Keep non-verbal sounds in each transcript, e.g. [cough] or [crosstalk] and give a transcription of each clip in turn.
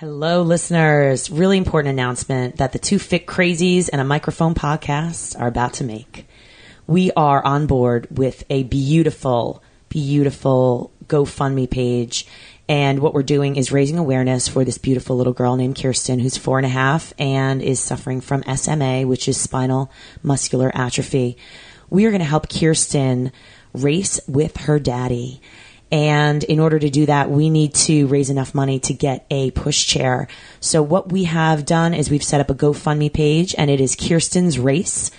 Hello, listeners. Really important announcement that the two Fit Crazies and a microphone podcast are about to make. We are on board with a beautiful, beautiful GoFundMe page. And what we're doing is raising awareness for this beautiful little girl named Kirsten, who's four and a half and is suffering from SMA, which is spinal muscular atrophy. We are going to help Kirsten race with her daddy. And in order to do that, we need to raise enough money to get a push chair. So what we have done is we've set up a GoFundMe page and it is Kirsten's Race,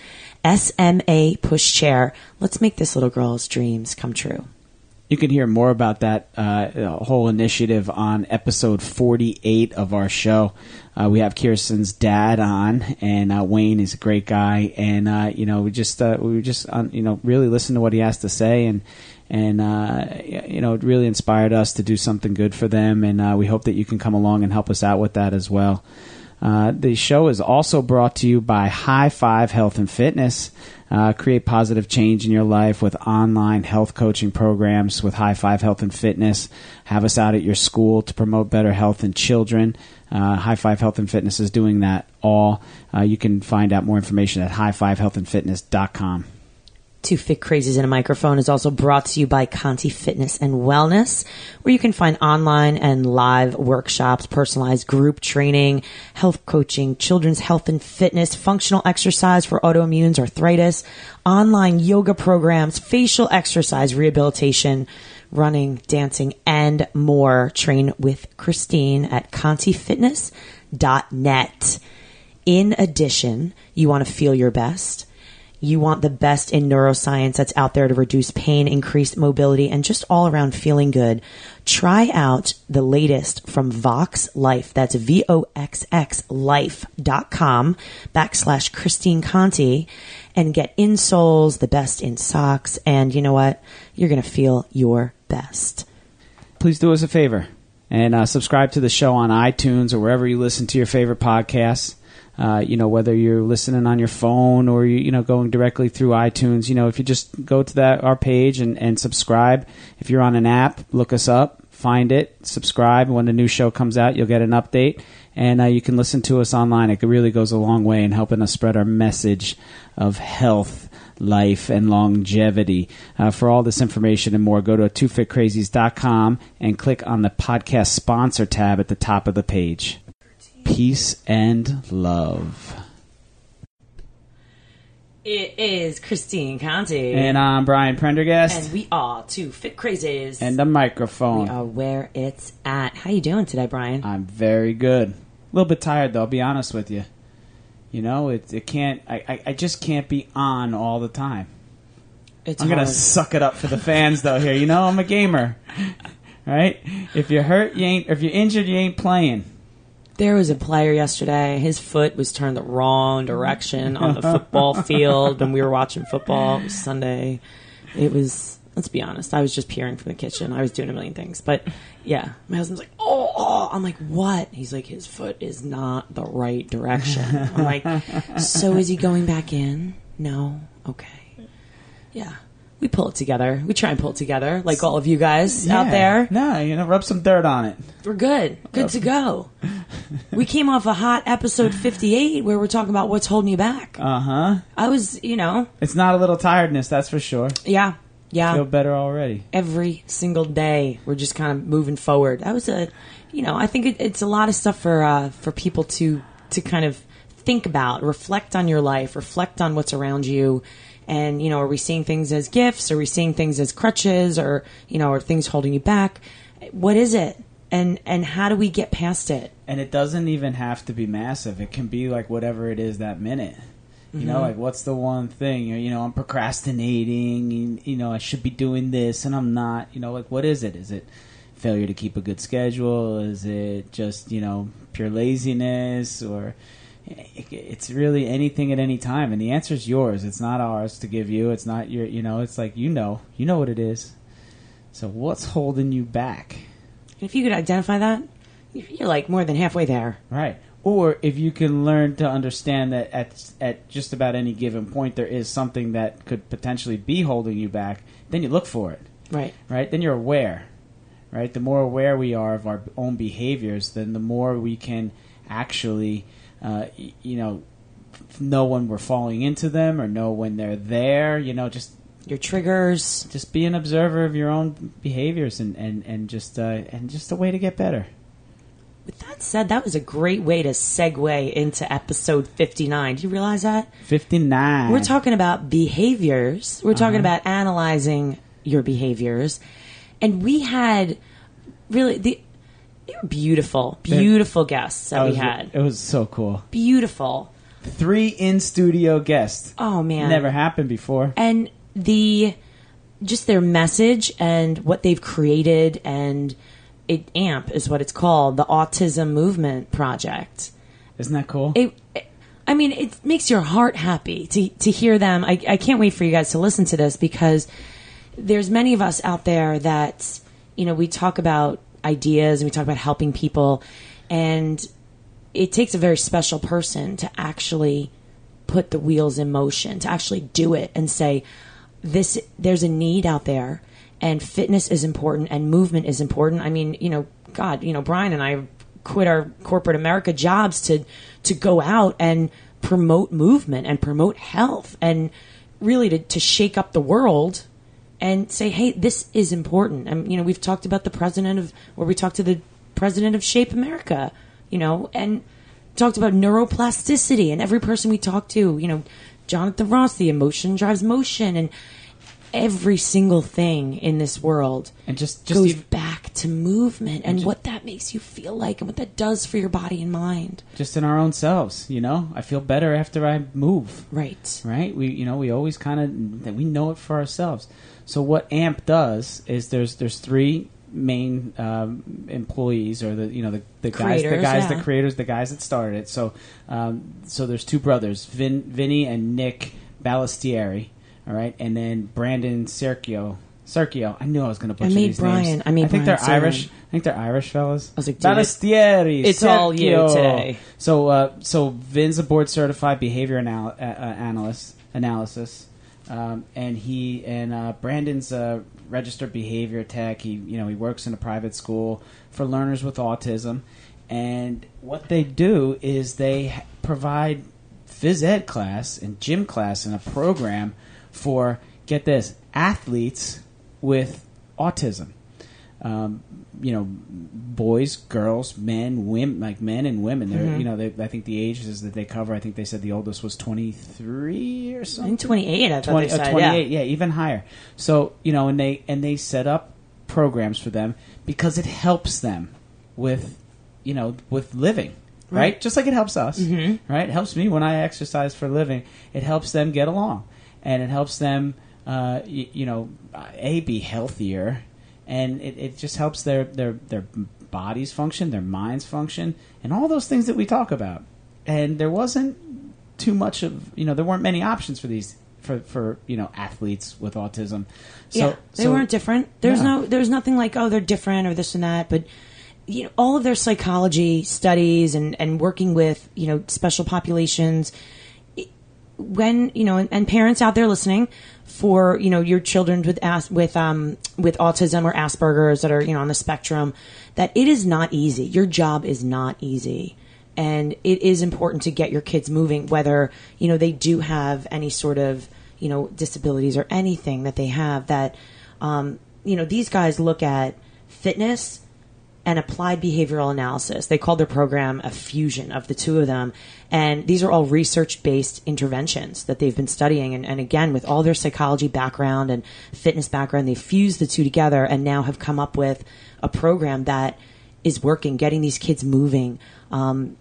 SMA push chair. Let's make this little girl's dreams come true. You can hear more about that uh, whole initiative on episode 48 of our show. Uh, we have Kirsten's dad on, and uh, Wayne is a great guy, and uh, you know we just uh, we just you know really listen to what he has to say, and and uh, you know it really inspired us to do something good for them, and we hope that you can come along and help us out with that as well. Uh, the show is also brought to you by High Five Health and Fitness. Uh, create positive change in your life with online health coaching programs with High Five Health and Fitness. Have us out at your school to promote better health in children. Uh, High Five Health and Fitness is doing that all. Uh, you can find out more information at highfivehealthandfitness.com. Two Fit Crazies in a Microphone is also brought to you by Conti Fitness and Wellness, where you can find online and live workshops, personalized group training, health coaching, children's health and fitness, functional exercise for autoimmunes, arthritis, online yoga programs, facial exercise rehabilitation, running, dancing, and more. Train with Christine at contifitness.net. In addition, you want to feel your best you want the best in neuroscience that's out there to reduce pain, increase mobility, and just all around feeling good. Try out the latest from Voxx Life. That's V-O-X-X life.com backslash Christine Conti and get insoles, the best in socks. And you know what? You're going to feel your best. Please do us a favor and uh, subscribe to the show on iTunes or wherever you listen to your favorite podcasts. Uh, you know, whether you're listening on your phone or you, you know going directly through iTunes, you know, if you just go to that our page and, and subscribe. If you're on an app, look us up, find it, subscribe. When a new show comes out, you'll get an update, and uh, you can listen to us online. It really goes a long way in helping us spread our message of health life and longevity. Uh, for all this information and more, go to twofitcrazies.com and click on the podcast sponsor tab at the top of the page peace and love. It is Christine Conti. And I'm Brian Prendergast. And we are two fit crazies. And the microphone. We are where it's at. How you doing today, Brian? I'm very good. A little bit tired though, I'll be honest with you. You know, it it can't I, I, I just can't be on all the time. It's I'm hard. gonna suck it up for the fans though here. You know I'm a gamer. [laughs] right? If you're hurt, you ain't if you're injured, you ain't playing. There was a player yesterday. His foot was turned the wrong direction on the football [laughs] field when we were watching football. It was Sunday. It was. Let's be honest. I was just peering from the kitchen. I was doing a million things, but yeah, my husband's like, "Oh, oh." I'm like, "What?" He's like, "His foot is not the right direction." I'm like, [laughs] "So is he going back in?" No. Okay. Yeah we pull it together. We try and pull it together, like all of you guys yeah. out there. No, you know, rub some dirt on it. We're good. Good to go. [laughs] we came off a hot episode 58 where we're talking about what's holding you back. Uh huh. I was, you know. It's not a little tiredness, that's for sure. Yeah. Yeah. Feel better already. Every single day, we're just kind of moving forward. That was a, you know, I think it, it's a lot of stuff for uh, for people to to kind of think about, reflect on your life, reflect on what's around you and, you know, are we seeing things as gifts? Are we seeing things as crutches or, you know, are things holding you back? What is it? And, and how do we get past it? And it doesn't even have to be massive. It can be like whatever it is that minute. You mm-hmm. know, like what's the one thing? You know, I'm procrastinating. You know, I should be doing this and I'm not. You know, like what is it? Is it failure to keep a good schedule? Is it just you know pure laziness or [laughs] it's really anything at any time. And the answer is yours. It's not ours to give you. It's not your you know it's like you know you know what it is. So what's holding you back? If you could identify that you're like more than halfway there. Right. Or if you can learn to understand that at at just about any given point there is something that could potentially be holding you back then you look for it. Right. Right? Then you're aware. Right? The more aware we are of our own behaviors, then the more we can actually, uh, you know, know when we're falling into them or know when they're there. You know, just Your triggers. just be an observer of your own behaviors and and and just uh, and just a way to get better. With that said, that was a great way to segue into episode 59. Do you realize that? Fifty nine. We're talking about behaviors. We're talking about analyzing your behaviors. And we had really the they were beautiful, beautiful guests that we had. It was so cool. Beautiful. Three in studio guests. Oh man. Never happened before. and the just their message and what they've created and it amp is what it's called the autism movement project Isn't that cool? it, i mean it makes your heart happy to, to hear them I, I can't wait for you guys to listen to this because there's many of us out there that you know we talk about ideas and we talk about helping people. And it takes a very special person to actually put the wheels in motion to actually do it and say this there's a need out there and fitness is important and movement is important. I mean you know god you know brian and i quit our corporate america jobs to to go out and promote movement and promote health and really to, to shake up the world and say hey this is important and you know we've talked about the president of or we talked to the president of shape america you know and talked about neuroplasticity and every person we talked to you know jonathan ross the emotion drives motion and every single thing in this world and just just goes even, back to movement and ju- what that makes you feel like and what that does for your body and mind just in our own selves, you know, I feel better after I move. right right? We you know we always kind of we know it for ourselves. So what AMP does is there's there's three main um, employees or the you know the, the guys the guys yeah. the creators the guys that started it. So um, so there's two brothers, Vin, Vinny and Nick Balistrieri, all right, and then Brandon Sergio. Sergio, I knew I was going to butcher made these Brian- names. I made think Brian they're Irish. I think they're Irish fellas. I was like, dude, it's- it's all you Sergio. today. So, uh, so Vin's a board certified behavior anal- uh, uh, analyst analysis, um, and he and uh, Brandon's a registered behavior tech. He, you know, he works in a private school for learners with autism, and what they do is they provide phys ed class and gym class and a program for get this athletes with autism um, you know, boys, girls, men, women, like men and women. They're, Mm-hmm. you know, they, I think the ages that they cover. I think they said the oldest was twenty three or something. think 28 i thought 20, they uh, said 28 yeah. yeah even higher so you know and they and they set up programs for them because it helps them with you know with living right, Right. just like it helps us Mm-hmm. right it helps me when i exercise for a living it helps them get along and it helps them uh, you, you know a be healthier and it, it just helps their their their bodies function their minds function and all those things that we talk about and there wasn't too much of you know there weren't many options for these for for you know athletes with autism. So, yeah, they so- weren't different. There's No. no, there's nothing like oh they're different or this and that. But you know, all of their psychology studies and and working with you know special populations. When you know, and, and parents out there listening, for you know your children with as, with um with autism or Asperger's that are you know on the spectrum, that it is not easy. Your job is not easy. And it is important to get your kids moving whether you know they do have any sort of you know disabilities or anything that they have that um, you know these guys look at fitness and applied behavioral analysis. They called their program a fusion of the two of them and these are all research based interventions that they've been studying and, and again with all their psychology background and fitness background they fused the two together and now have come up with a program that is working getting these kids moving um,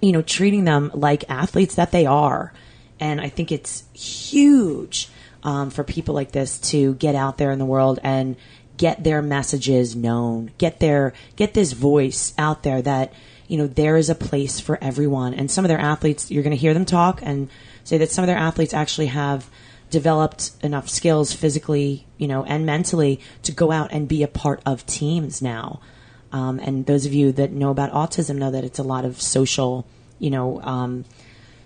you know, treating them like athletes that they are. And I think it's huge um, for people like this to get out there in the world and get their messages known, get their get this voice out there that you know there is a place for everyone. And some of their athletes, you're going to hear them talk and say that some of their athletes actually have developed enough skills physically, you know, and mentally to go out and be a part of teams now. Um, and those of you that know about autism know that it's a lot of social, you know, um,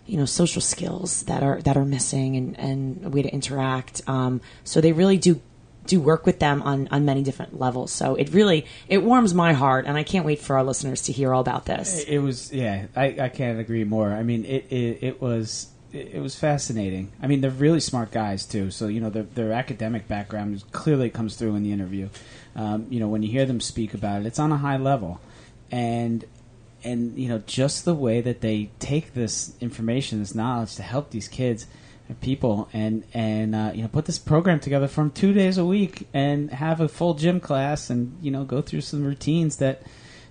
you know, social skills that are that are missing and, and a way to interact. Um, so they really do do work with them on on many different levels. So it really it warms my heart, and I can't wait for our listeners to hear all about this. It was yeah, I, I can't agree more. I mean, it it, it was it, was fascinating. I mean, they're really smart guys too. So you know, their their academic background clearly comes through in the interview. Um, you know, when you hear them speak about it, it's on a high level, and and you know, just the way that they take this information, this knowledge to help these kids people, and and uh, you know, put this program together from two days a week and have a full gym class, and you know, go through some routines that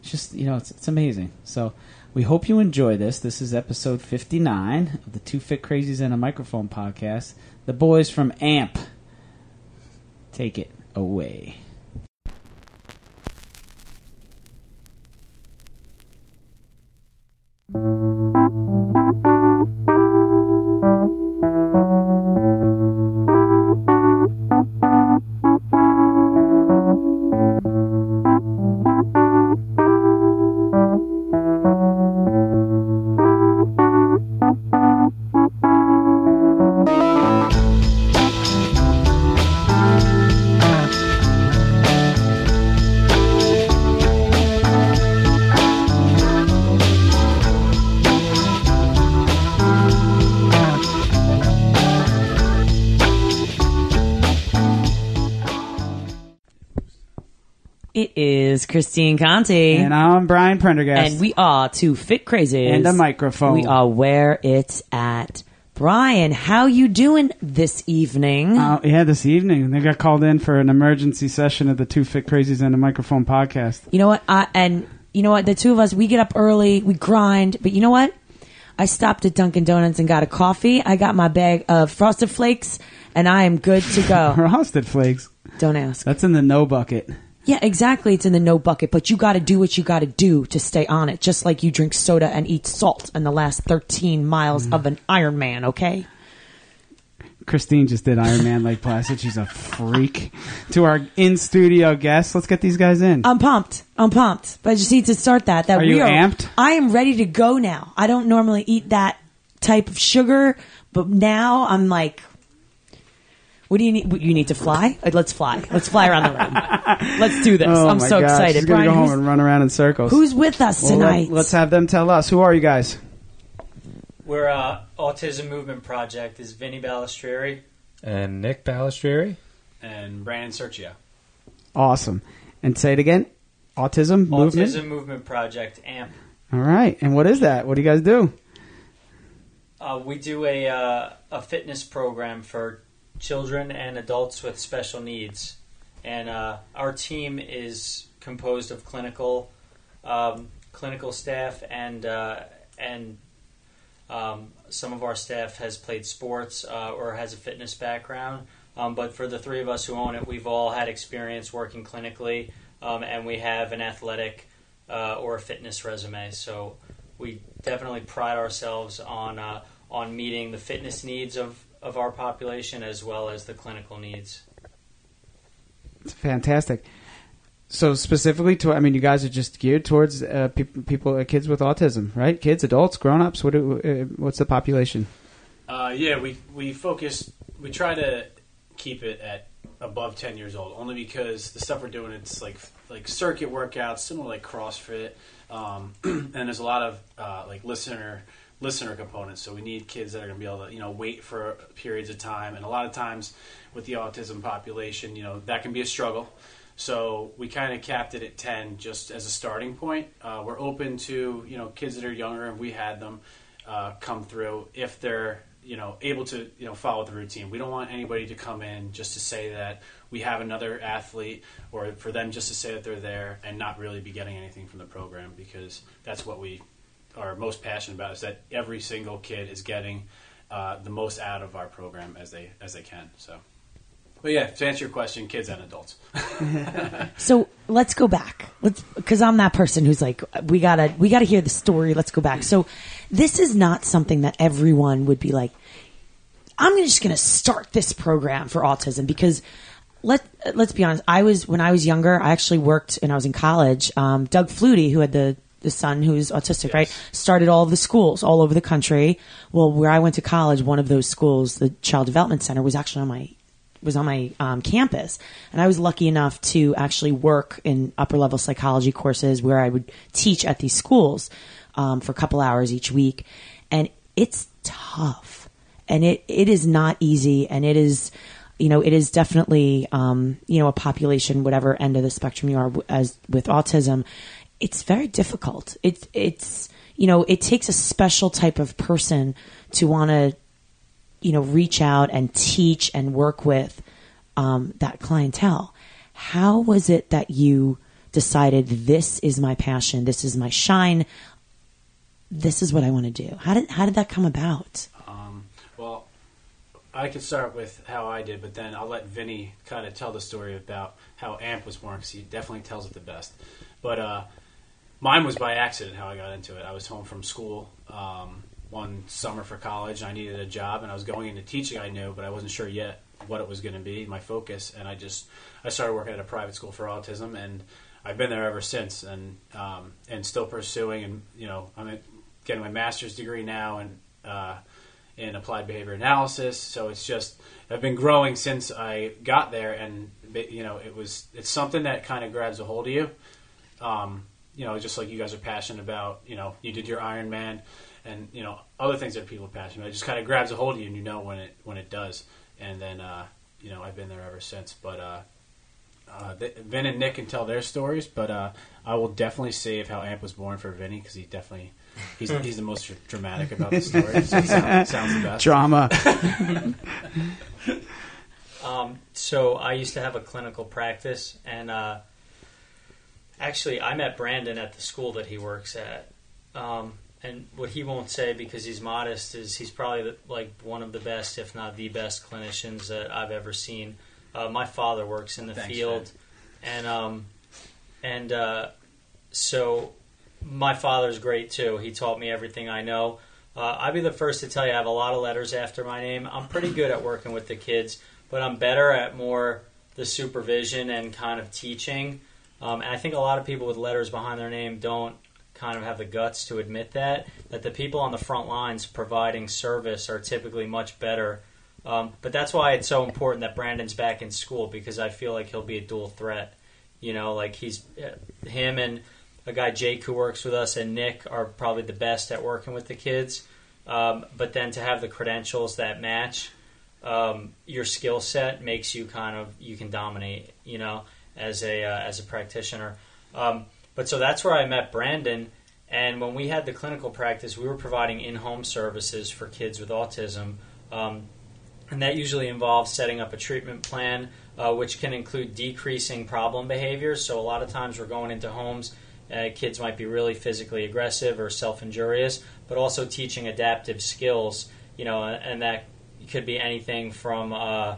just you know, it's, it's amazing. So. We hope you enjoy this. This is episode 59 of the Two Fit Crazies and a Microphone podcast. The boys from AMP. Take it away. It is Christine Conti. And I'm Brian Prendergast. And we are two fit crazies. And a microphone. We are where it's at. Brian, how you doing this evening? Uh, yeah, this evening they got called in for an emergency session of the Two Fit Crazies and a Microphone podcast. you know what? I, and you know what? The two of us, we get up early, we grind, but you know what? I stopped at Dunkin' Donuts and got a coffee. I got my bag of Frosted Flakes, and I am good to go. [laughs] Frosted Flakes. Don't ask. That's in the no bucket. Yeah, exactly. It's in the no bucket, but you got to do what you got to do to stay on it. Just like you drink soda and eat salt in the last 13 miles of an Ironman, okay? Christine just did Iron Man Lake Placid. She's a freak. To our in studio guests, let's get these guys in. I'm pumped. I'm pumped. But I just need to start that. That Are we you are amped? I am ready to go now. I don't normally eat that type of sugar, but now I'm like, what do you need? You need to fly? Let's fly. Let's fly around the room. Let's do this. [laughs] oh I'm my so gosh, excited. She's gonna Brian, go home and run around in circles. who's with us Well, let- tonight? let's have them tell us. Who are you guys? We're uh, Autism Movement Project is Vinny Balistrieri. and Nick Balistrieri. and Brandon Sergio. Awesome. And say it again. Autism movement. Autism Movement Project AMP. All right. And what is that? What do you guys do? Uh, we do a uh, a fitness program for children and adults with special needs, and uh, our team is composed of clinical um, clinical staff and uh, and um, some of our staff has played sports uh, or has a fitness background. Um, but for the three of us who own it, we've all had experience working clinically, um, and we have an athletic uh, or a fitness resume. So we definitely pride ourselves on uh, on meeting the fitness needs of, of our population as well as the clinical needs. It's fantastic. So specifically to, I mean, you guys are just geared towards uh, peop people, uh, kids with autism, right? Kids, adults, grown-ups. What? Do, uh, what's the population? Uh, yeah, we we focus. We try to keep it at above ten years old, only because the stuff we're doing it's like like circuit workouts, similar like CrossFit, um, [clears throat] and there's a lot of uh, like listener listener components. So we need kids that are going to be able to you know wait for periods of time, and a lot of times with the autism population, you know that can be a struggle. So we kind of capped it at 10 just as a starting point. Uh, we're open to, you know, kids that are younger and we had them uh, come through if they're, you know, able to, you know, follow the routine. We don't want anybody to come in just to say that we have another athlete or for them just to say that they're there and not really be getting anything from the program because that's what we are most passionate about is that every single kid is getting uh, the most out of our program as they as they can. So, but yeah, to answer your question, kids and adults. [laughs] So let's go back. Let's because I'm that person who's like, we gotta we gotta hear the story. Let's go back. So this is not something that everyone would be like. I'm just gonna start this program for autism because let let's be honest. I was when I was younger. I actually worked and I was in college. Um, Doug Flutie, who had the the son who's autistic, right, started all the schools all over the country. Well, where I went to college, one of those schools, the Child Development Center, was actually on my was on my um, campus, and I was lucky enough to actually work in upper level psychology courses where I would teach at these schools um, for a couple hours each week, and it's tough, and it it is not easy, and it is. You know, it is definitely, um, you know, a population, whatever end of the spectrum you are, as with autism, it's very difficult. It's it's you know it takes a special type of person to want to you know reach out and teach and work with um, that clientele. How was it that you decided this is my passion, this is my shine, this is what I want to do? How did how did that come about? Um, well, I could start with how I did, but then I'll let Vinny kind of tell the story about how AMP was born because he definitely tells it the best. But uh, mine was by accident how I got into it. I was home from school um, one summer for college. and I needed a job, and I was going into teaching. I knew, but I wasn't sure yet what it was going to be, my focus. And I just I started working at a private school for autism, and I've been there ever since, and um, and still pursuing. And you know, I'm getting my master's degree now, and uh, in applied behavior analysis. So it's just I've been growing since I got there, and you know, it was it's something that kind of grabs a hold of you. Um, you know, just like you guys are passionate about, you know, you did your Iron Man and, you know, other things that people are passionate about. It just kind of grabs a hold of you and you know when it, when it does. And then, uh, you know, I've been there ever since. But, uh, uh, Vin and Nick can tell their stories, but uh, I will definitely save how Amp was born for Vinny because he definitely he's, he's the most dramatic about the story. So sounds, sounds the best. Drama. [laughs] [laughs] [laughs] um, so I used to have a clinical practice, and uh, Actually, I met Brandon at the school that he works at. Um, and what he won't say because he's modest is he's probably the, like one of the best, if not the best, clinicians that I've ever seen. Uh, my father works in the Thanks, field, and um, and uh, so my father's great too. He taught me everything I know. Uh, I'd be the first to tell you I have a lot of letters after my name. I'm pretty good at working with the kids, but I'm better at more the supervision and kind of teaching. Um, and I think a lot of people with letters behind their name don't kind of have the guts to admit that that the people on the front lines providing service are typically much better. Um, but that's why it's so important that Brandon's back in school because I feel like he'll be a dual threat. You know, like he's uh, him and a guy Jake who works with us and Nick are probably the best at working with the kids. Um, but then to have the credentials that match um, your skill set makes you kind of you can dominate. You know as a uh, as a practitioner. Um, but so that's where I met Brandon. And when we had the clinical practice, we were providing in home services for kids with autism. Um, and that usually involves setting up a treatment plan, uh, which can include decreasing problem behaviors. So, a lot of times we're going into homes, uh, kids might be really physically aggressive or self injurious, but also teaching adaptive skills, you know, and that could be anything from, uh,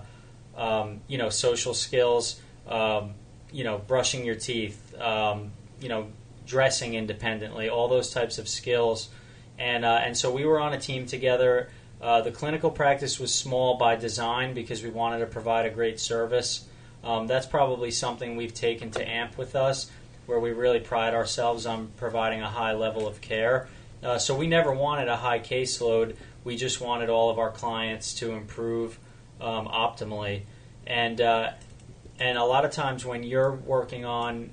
um, you know, social skills, um, you know, brushing your teeth, um, you know, dressing independently, all those types of skills. And, uh, and so we were on a team together. Uh, the clinical practice was small by design because we wanted to provide a great service. Um, that's probably something we've taken to AMP with us, where we really pride ourselves on providing a high level of care. Uh, so we never wanted a high caseload. We just wanted all of our clients to improve um, optimally. And uh, and a lot of times when you're working on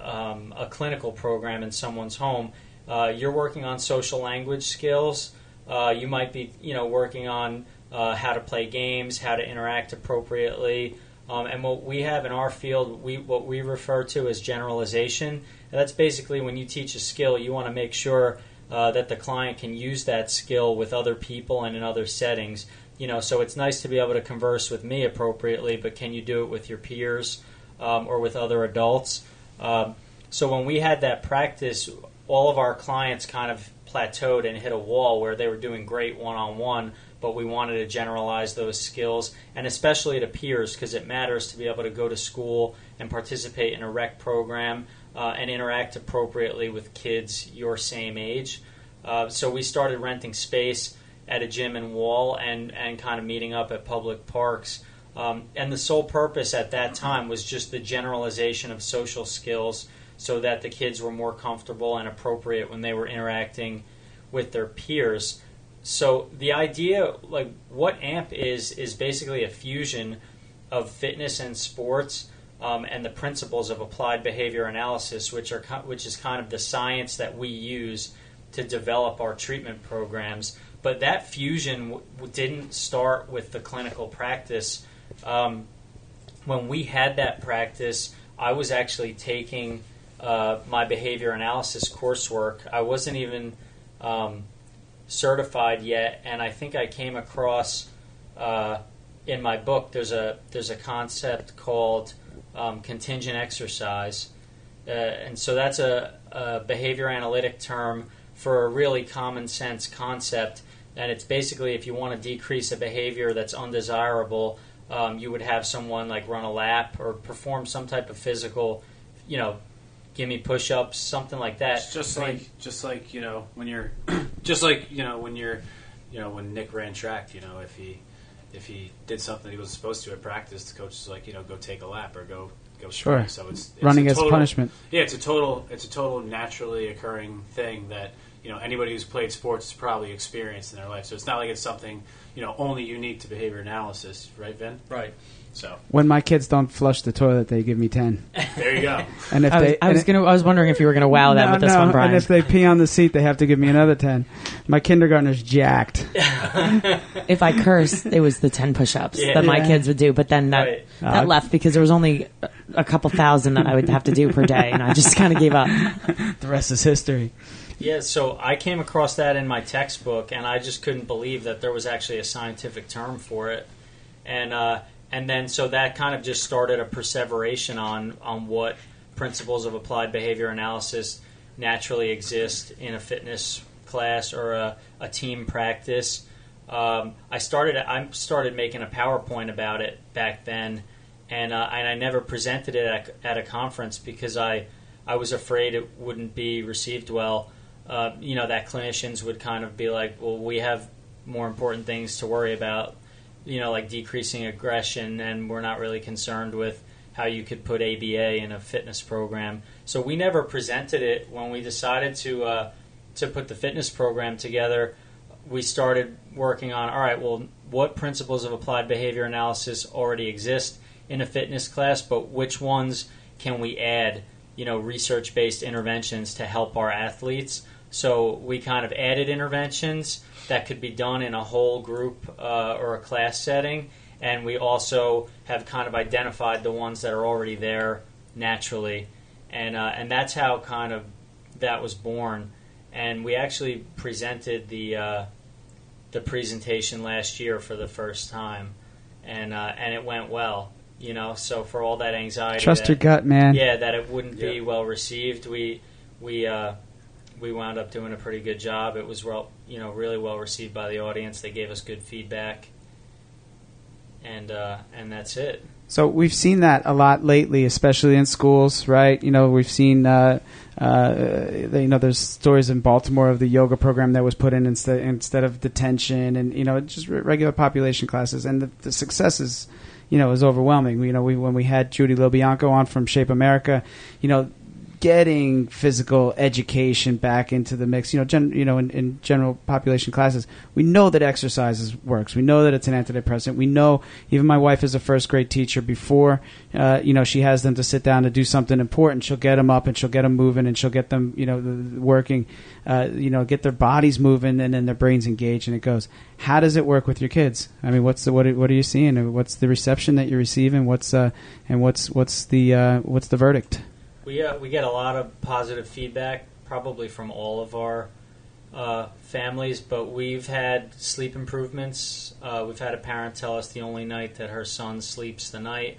um, a clinical program in someone's home, uh, you're working on social language skills. Uh, you might be, you know, working on uh, how to play games, how to interact appropriately. Um, and what we have in our field, we what we refer to as generalization. And that's basically when you teach a skill, you want to make sure uh, that the client can use that skill with other people and in other settings you know, so it's nice to be able to converse with me appropriately, but can you do it with your peers um, or with other adults? Um, so when we had that practice, all of our clients kind of plateaued and hit a wall where they were doing great one on one, but we wanted to generalize those skills, and especially to peers, because it matters to be able to go to school and participate in a rec program uh, and interact appropriately with kids your same age. Uh, so we started renting space at a gym and wall and, and kind of meeting up at public parks. Um, and the sole purpose at that time was just the generalization of social skills so that the kids were more comfortable and appropriate when they were interacting with their peers. So the idea, like what AMP is, is basically a fusion of fitness and sports um, and the principles of applied behavior analysis, which are which is kind of the science that we use to develop our treatment programs. But that fusion w- didn't start with the clinical practice. Um, when we had that practice, I was actually taking uh, my behavior analysis coursework. I wasn't even um, certified yet, and I think I came across uh, in my book. There's a there's a concept called um, contingent exercise, uh, and so that's a, a behavior analytic term for a really common sense concept. And it's basically if you want to decrease a behavior that's undesirable, um, you would have someone like run a lap or perform some type of physical, you know, give me push-ups, something like that. It's just I mean, like just like you know when you're [clears throat] just like you know when you're you know when Nick ran track you know if he if he did something he wasn't supposed to at practice the coach is like you know go take a lap or go go Sure. sprint. so it's, it's Running a as punishment. yeah it's a total it's a total naturally occurring thing that you know anybody who's played sports has probably experienced in their life so it's not like it's something you know only unique to behavior analysis right Vin right. so When my kids don't flush the toilet, they give me ten. there you go [laughs] And if I was, they, I was gonna. I was wondering if you were gonna wow them No, with this no, one, Brian. And if they pee on the seat, they have to give me another ten. My kindergartner's jacked. [laughs] if I cursed, it was the ten push-ups Yeah. that my Yeah. kids would do. But then that Right. that Uh, left because there was only a- a couple thousand that I would have to do per day, and I just kind of gave up. [laughs] The rest is history. Yeah, so I came across that in my textbook, and I just couldn't believe that there was actually a scientific term for it. And uh, and then so that kind of just started a perseveration on on what principles of applied behavior analysis naturally exist in a fitness class or a, a team practice. Um, I started I started making a PowerPoint about it back then, and uh, and I never presented it at, at a conference because I I was afraid it wouldn't be received well. Uh, you know that clinicians would kind of be like, well, we have more important things to worry about. You know, like decreasing aggression, and we're not really concerned with how you could put ABA in a fitness program. So we never presented it when we decided to uh, to put the fitness program together. We started working on all right. Well, what principles of applied behavior analysis already exist in a fitness class, but which ones can we add? You know, research based interventions to help our athletes. So we kind of added interventions that could be done in a whole group uh, or a class setting, and we also have kind of identified the ones that are already there naturally, and uh, and that's how kind of that was born. And we actually presented the uh, the presentation last year for the first time, and uh, and it went well. You know, so for all that anxiety, Trust that, your gut, man. yeah, that it wouldn't be well received. We we uh, we wound up doing a pretty good job. It was well, you know, really well received by the audience. They gave us good feedback, and uh, and that's it. So we've seen that a lot lately, especially in schools, right? You know, we've seen, uh, uh, you know, there's stories in Baltimore of the yoga program that was put in instead instead of detention, and you know, just regular population classes, and the, the success is, you know, is overwhelming. You know, we when we had Judy Lobianco on from Shape America, you know, getting physical education back into the mix. You know, gen, you know, in, in general population classes, we know that exercise is, works. We know that it's an antidepressant. We know even my wife is a first grade teacher. Before, uh, you know, she has them to sit down to do something important. She'll get them up and she'll get them moving and she'll get them, you know, working. Uh, you know, get their bodies moving and then their brains engaged. And it goes. How does it work with your kids? I mean, what's the what? What are you seeing? What's the reception that you're receiving? What's uh, and what's what's the uh, what's the verdict? We uh, we get a lot of positive feedback, probably from all of our uh, families. But we've had sleep improvements. Uh, we've had a parent tell us the only night that her son sleeps the night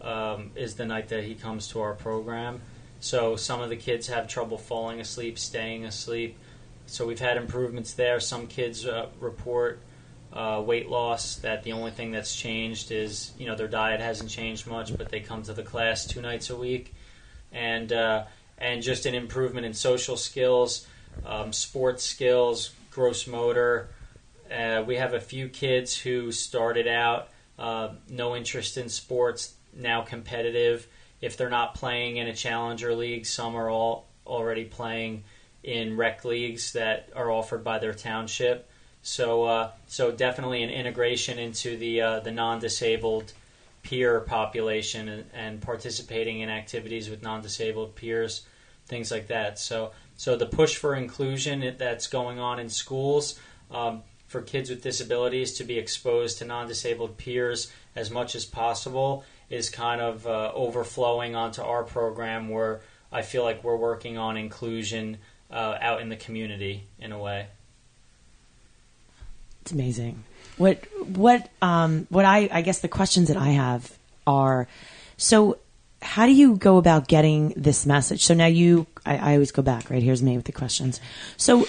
um, is the night that he comes to our program. So some of the kids have trouble falling asleep, staying asleep. So we've had improvements there. Some kids uh, report uh, weight loss. That the only thing that's changed is you know their diet hasn't changed much, but they come to the class two nights a week, and uh, and just an improvement in social skills, um, sports skills, gross motor. Uh, we have a few kids who started out uh, no interest in sports, now competitive. If they're not playing in a challenger league, some are all already playing in rec leagues that are offered by their township. So, uh, so definitely an integration into the uh, the non-disabled peer population and, and participating in activities with non-disabled peers, things like that. So, so the push for inclusion that's going on in schools um, for kids with disabilities to be exposed to non-disabled peers as much as possible is kind of uh, overflowing onto our program where I feel like we're working on inclusion uh, out in the community in a way. It's amazing. What what um what I I guess the questions that I have are so how do you go about getting this message? So now you I, I always go back, right? Here's me with the questions. So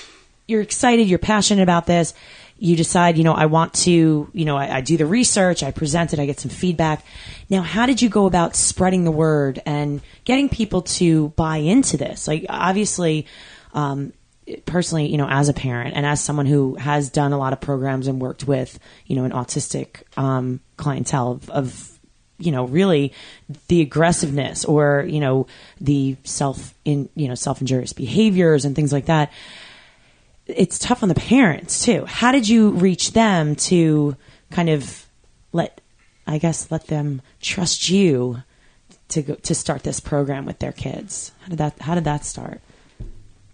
you're excited, you're passionate about this. You decide, you know, I want to, you know, I, I do the research, I present it, I get some feedback. Now, how did you go about spreading the word and getting people to buy into this? Like, obviously, um, personally, you know, as a parent and as someone who has done a lot of programs and worked with, you know, an autistic um, clientele of, of, you know, really the aggressiveness or you know the self in you know self injurious behaviors and things like that. It's tough on the parents too. How did you reach them to kind of let, I guess, let them trust you to go, to start this program with their kids? How did that How did that start?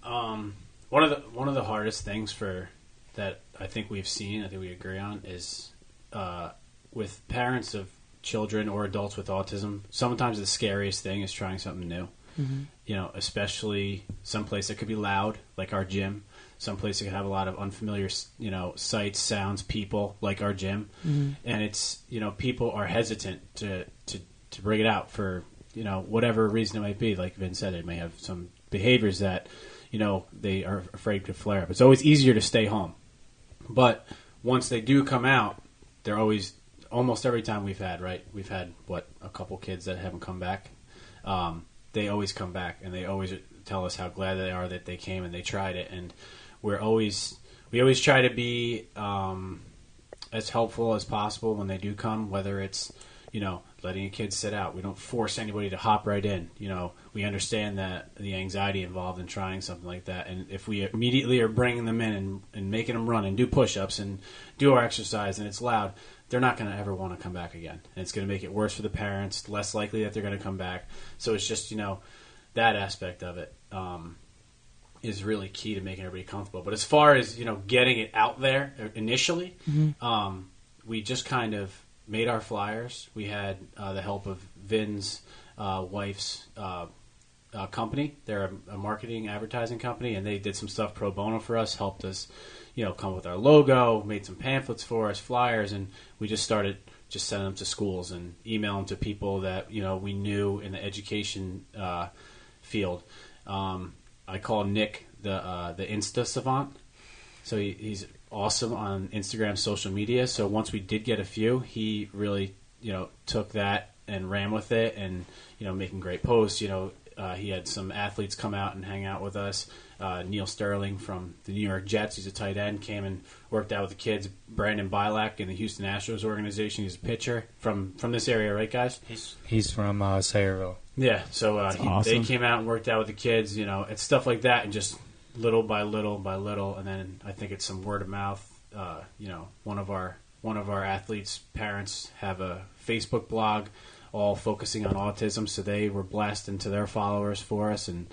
Um, one of the one of the hardest things for that I think we've seen, I think we agree on, is uh, with parents of children or adults with autism. Sometimes the scariest thing is trying something new. You know, especially someplace that could be loud, like our gym. Someplace that could have a lot of unfamiliar, you know, sights, sounds, people, like our gym. And it's you know, people are hesitant to to to bring it out for you know whatever reason it might be. Like Vin said, it may have some behaviors that you know they are afraid to flare up. It's always easier to stay home, but once they do come out, they're always almost every time we've had right. We've had what a couple kids that haven't come back. Um, they always come back and they always tell us how glad they are that they came and they tried it. And we're always we always try to be um, as helpful as possible when they do come, whether it's you know letting a kid sit out. We don't force anybody to hop right in. You know, we understand that the anxiety involved in trying something like that, and if we immediately are bringing them in and, and making them run and do push-ups and do our exercise and it's loud, they're not going to ever want to come back again, and it's going to make it worse for the parents. Less likely that they're going to come back. So it's just you know that aspect of it. Um, is really key to making everybody comfortable. But as far as you know, getting it out there initially, um, we just kind of made our flyers. We had uh, the help of Vin's uh, wife's uh, uh, company. They're a, a marketing advertising company, and they did some stuff pro bono for us. Helped us, you know, come with our logo, made some pamphlets for us, flyers, and we just started just sending them to schools and email them to people that you know we knew in the education uh, field. Um, I call Nick the uh, the Insta savant. So he, he's awesome on Instagram, social media. So once we did get a few, he really you know took that and ran with it, and you know making great posts. You know uh, he had some athletes come out and hang out with us. Uh, Neal Sterling from the New York Jets, he's a tight end, came and worked out with the kids. Brandon Bielak in the Houston Astros organization, he's a pitcher from from this area, right, guys? He's he's from uh, Sayreville. Yeah, so uh, he, awesome. they came out and worked out with the kids. You know, it's stuff like that, and just little by little by little, and then I think it's some word of mouth. Uh, you know, one of our one of our athletes' parents have a Facebook blog, all focusing on autism, so they were blessed into their followers for us, and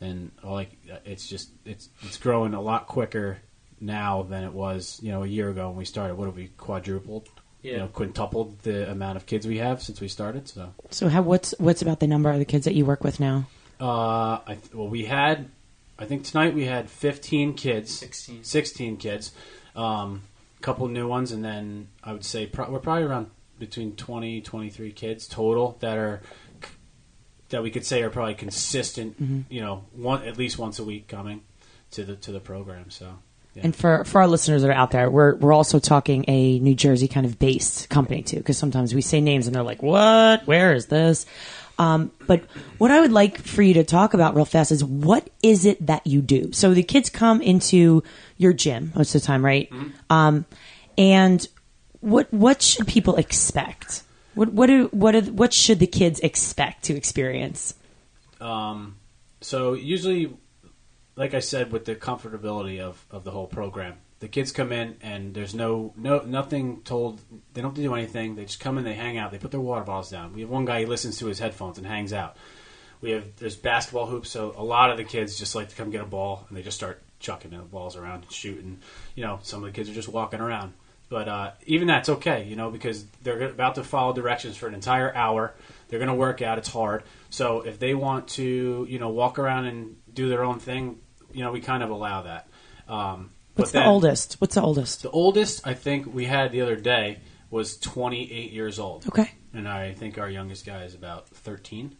and like it's just it's it's growing a lot quicker now than it was you know a year ago when we started. What have we quadrupled? You know, quintupled the amount of kids we have since we started. So. So, how what's what's about the number of the kids that you work with now? Uh, I well, we had, I think tonight we had 15 kids, 16. 16 kids, um, couple new ones, and then I would say pro- we're probably around between 20, 23 kids total that are that we could say are probably consistent. You know, one at least once a week coming to the to the program. So. Yeah. And for for our listeners that are out there, we're we're also talking a New Jersey kind of based company too, because sometimes we say names and they're like, "What? Where is this?" Um, but what I would like for you to talk about real fast is what is it that you do? So the kids come into your gym most of the time, right? Um, and what what should people expect? What what do what are, what should the kids expect to experience? Um, so usually like I said, with the comfortability of, of the whole program, the kids come in and there's no no nothing told. They don't do anything. They just come in, they hang out, they put their water bottles down. We have one guy he listens to his headphones and hangs out. We have there's basketball hoops, so a lot of the kids just like to come get a ball and they just start chucking the balls around and shooting. You know, some of the kids are just walking around. But uh, even that's okay, you know, because they're about to follow directions for an entire hour. They're going to work out. It's hard. So if they want to, you know, walk around and do their own thing, you know, we kind of allow that. Um, What's the oldest? What's the oldest? The oldest I think we had the other day was 28 years old, Okay. and I think our youngest guy is about 13.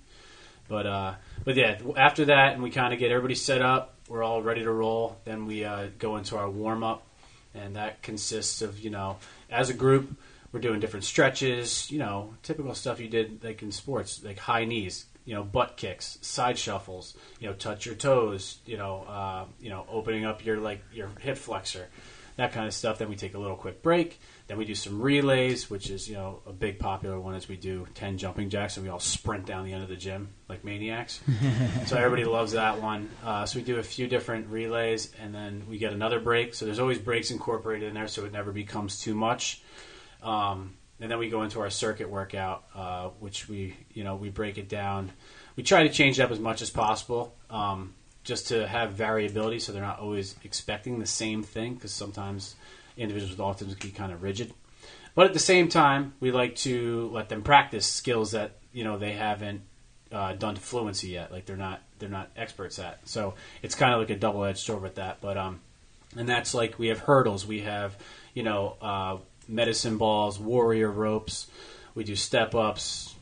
But uh, but yeah, after that, and we kind of get everybody set up. We're all ready to roll. Then we uh, go into our warm up, and that consists of you know, as a group, we're doing different stretches. You know, typical stuff you did like in sports, like high knees, you know, butt kicks, side shuffles. You know, touch your toes. You know, uh, you know, opening up your like your hip flexor, that kind of stuff. Then we take a little quick break. Then we do some relays, which is you know a big popular one. Is we do ten jumping jacks and we all sprint down the end of the gym like maniacs. [laughs] so everybody loves that one. Uh, so we do a few different relays, and then we get another break. So there's always breaks incorporated in there, so it never becomes too much. Um, and then we go into our circuit workout, uh, which we you know we break it down. We try to change it up as much as possible, um, just to have variability, so they're not always expecting the same thing. Because sometimes individuals with autism can be kind of rigid. But at the same time, we like to let them practice skills that you know they haven't uh, done to fluency yet. Like they're not they're not experts at. So it's kind of like a double edged sword with that. But um, and that's like we have hurdles. We have you know uh, medicine balls, warrior ropes. We do step ups,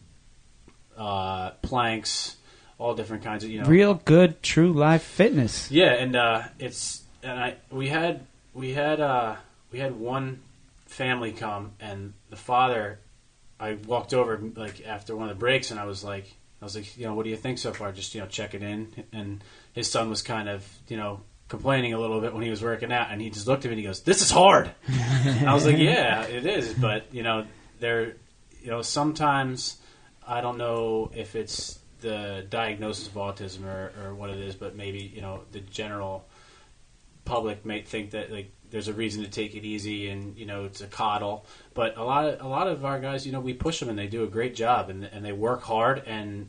uh, planks, all different kinds of you know Real good, true life fitness. yeah, and uh, it's and I we had we had uh, we had one family come, and the father. I walked over like after one of the breaks, and I was like, I was like, you know, what do you think so far? Just you know, check it in, and his son was kind of you know complaining a little bit when he was working out, and he just looked at me and he goes, "This is hard." [laughs] I was like, "Yeah, it is," but you know, there, you know, sometimes I don't know if it's the diagnosis of autism or, or what it is, but maybe you know the general public may think that like there's a reason to take it easy and you know it's a coddle. But a lot of a lot of our guys, you know, we push them and they do a great job and and they work hard and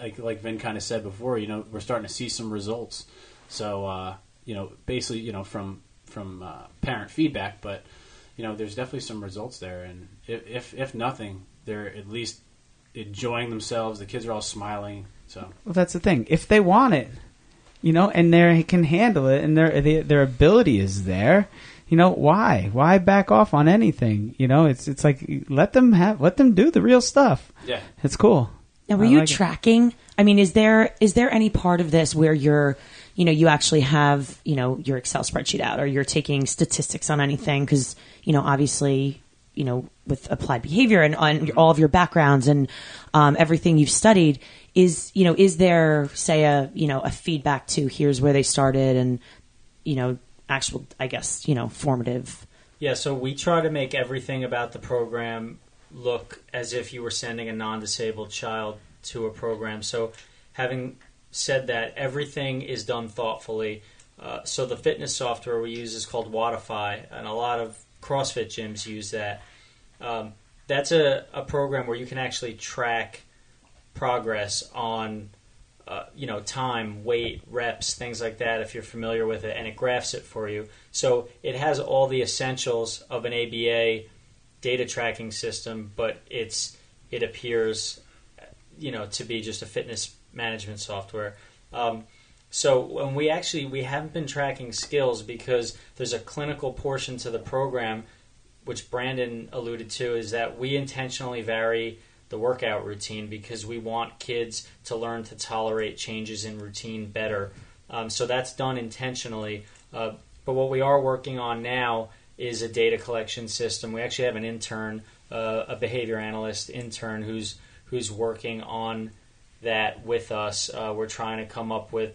like like Vin kind of said before, you know, we're starting to see some results. So uh, you know, basically, you know, from from uh, parent feedback, but you know, there's definitely some results there, and if if, if nothing, they're at least enjoying themselves. The kids are all smiling. So Well, that's the thing. If they want it, you know, and they can handle it, and their their their ability is there, you know, why why back off on anything? You know, it's it's like let them have let them do the real stuff. yeah, It's cool. Now, were I you like it. tracking? I mean, is there is there any part of this where you're, you know, you actually have, you know, your Excel spreadsheet out, or you're taking statistics on anything? Because you know, obviously, you know, with applied behavior and on all of your backgrounds and um, everything you've studied, is you know, is there say a you know a feedback to here's where they started and you know actual I guess you know formative. Yeah, so we try to make everything about the program look as if you were sending a non disabled child to a program. So, having said that, everything is done thoughtfully. Uh, so, the fitness software we use is called Wodify, and a lot of CrossFit gyms use that. Um, that's a, a program where you can actually track progress on uh, you know time weight reps things like that if you're familiar with it and it graphs it for you so it has all the essentials of an aba data tracking system but it's it appears you know to be just a fitness management software um, so when we actually we haven't been tracking skills because there's a clinical portion to the program which brandon alluded to is that we intentionally vary the workout routine because we want kids to learn to tolerate changes in routine better. Um, so that's done intentionally. Uh, but what we are working on now is a data collection system. We actually have an intern, uh, a behavior analyst intern, who's who's working on that with us. Uh, we're trying to come up with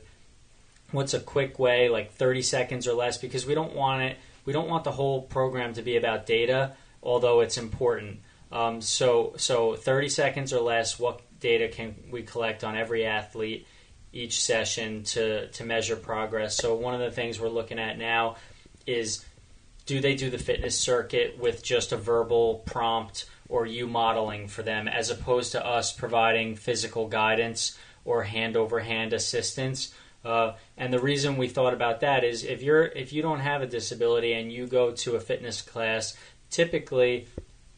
what's a quick way, like 30 seconds or less, because we don't want it. We don't want the whole program to be about data, although it's important. Um, so, so 30 seconds or less. What data can we collect on every athlete each session to to measure progress. So one of the things we're looking at now is do they do the fitness circuit with just a verbal prompt or you modeling for them as opposed to us providing physical guidance or hand over hand assistance uh, and the reason we thought about that is if you're if you don't have a disability and you go to a fitness class typically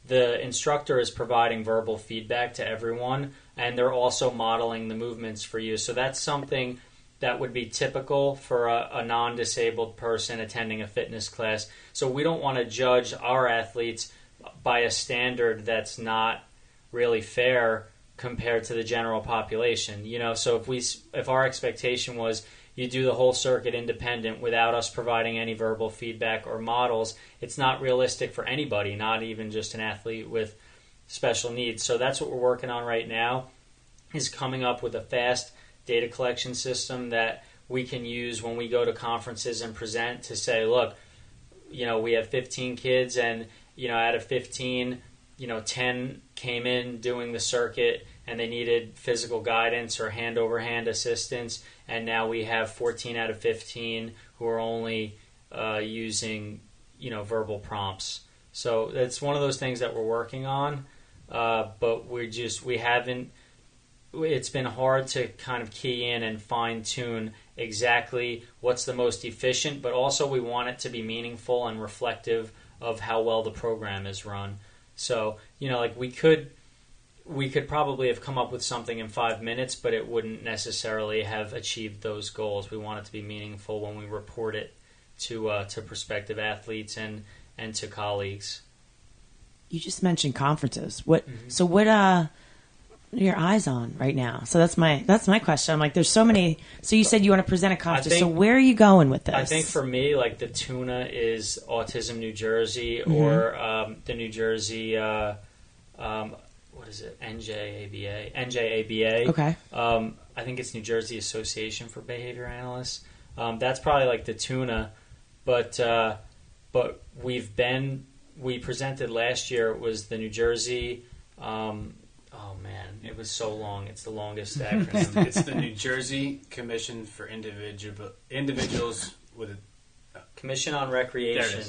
the instructor is providing verbal feedback to everyone and they're also modeling the movements for you so that's something that would be typical for a, a non disabled person attending a fitness class. So we don't want to judge our athletes by a standard that's not really fair compared to the general population. You know, so if we if our expectation was you do the whole circuit independent without us providing any verbal feedback or models, it's not realistic for anybody, not even just an athlete with special needs. So that's what we're working on right now is coming up with a fast data collection system that we can use when we go to conferences and present to say, look, you know, we have 15 kids, and you know, out of 15, you know, 10 came in doing the circuit and they needed physical guidance or hand over hand assistance, and now we have 14 out of 15 who are only uh, using, you know, verbal prompts. So that's one of those things that we're working on, uh, but we just we haven't it's been hard to kind of key in and fine tune exactly what's the most efficient, but also we want it to be meaningful and reflective of how well the program is run. So, you know, like we could we could probably have come up with something in five minutes, but it wouldn't necessarily have achieved those goals. We want it to be meaningful when we report it to uh, to prospective athletes and and to colleagues. You just mentioned conferences. What? Mm-hmm. So what? Uh, your eyes on right now? So that's my that's my question. I'm like, there's so many. So you said you want to present a conference. Think, so where are you going with this? I think for me, like the tuna is Autism New Jersey mm-hmm. or um, the New Jersey. Uh, um, what is it? NJABA. NJABA. Okay. Um, I think it's New Jersey Association for Behavior Analysts. Um, that's probably like the tuna, but uh, but we've been we presented last year it was the New Jersey um, Oh man, it was so long. It's the longest [laughs] acronym. it's the New Jersey Commission for Individual Individuals with a, uh, Commission on Recreation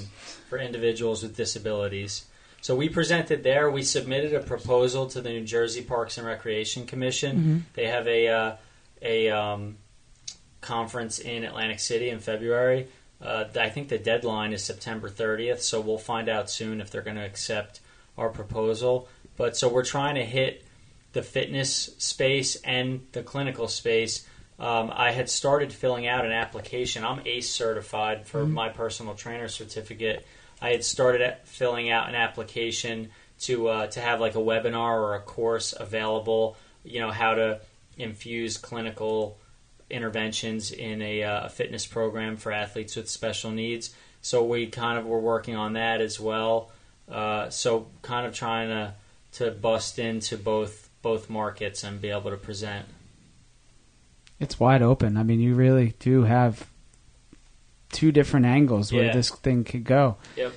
for Individuals with Disabilities. So we presented there. We submitted a proposal to the New Jersey Parks and Recreation Commission. Mm-hmm. They have a uh, a um, conference in Atlantic City in February. Uh, I think the deadline is September 30th, so we'll find out soon if they're going to accept our proposal. But so we're trying to hit the fitness space and the clinical space. Um, I had started filling out an application. I'm ACE certified for mm-hmm. my personal trainer certificate. I had started filling out an application to uh, to have like a webinar or a course available. You know how to infuse clinical interventions in a, uh, a fitness program for athletes with special needs. So we kind of were working on that as well. Uh, so kind of trying to to bust into both both markets and be able to present. It's wide open. I mean, you really do have two different angles where yeah. this thing could go. Yep.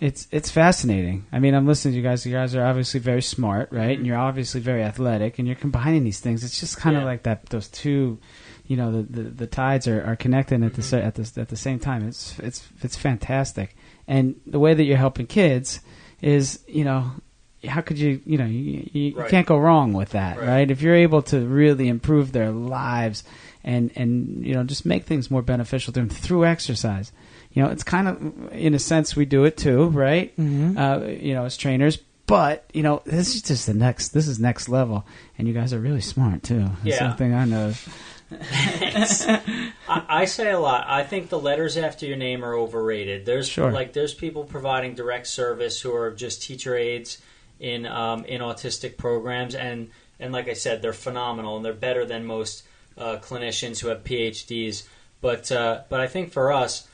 It's it's fascinating. I mean, I'm listening to you guys. You guys are obviously very smart, right? Mm-hmm. And you're obviously very athletic, and you're combining these things. It's just kind of yeah. like that. Those two, you know, the the, the tides are, are connecting at mm-hmm. the at the at the same time. It's it's it's fantastic, and the way that you're helping kids is, you know, how could you you know you, you right. can't go wrong with that right. right. if you're able to really improve their lives and and you know just make things more beneficial to them through exercise you know it's kind of in a sense we do it too right mm-hmm. uh, you know as trainers but you know this is just the next this is next level and you guys are really smart too That's yeah. something i know I, I, say a lot. I think the letters after your name are overrated. There's sure. like there's people providing direct service who are just teacher aides in um, in autistic programs, and and like I said, they're phenomenal and they're better than most uh, clinicians who have PhDs. But uh, but I think for us,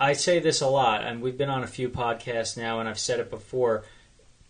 I say this a lot, and we've been on a few podcasts now, and I've said it before.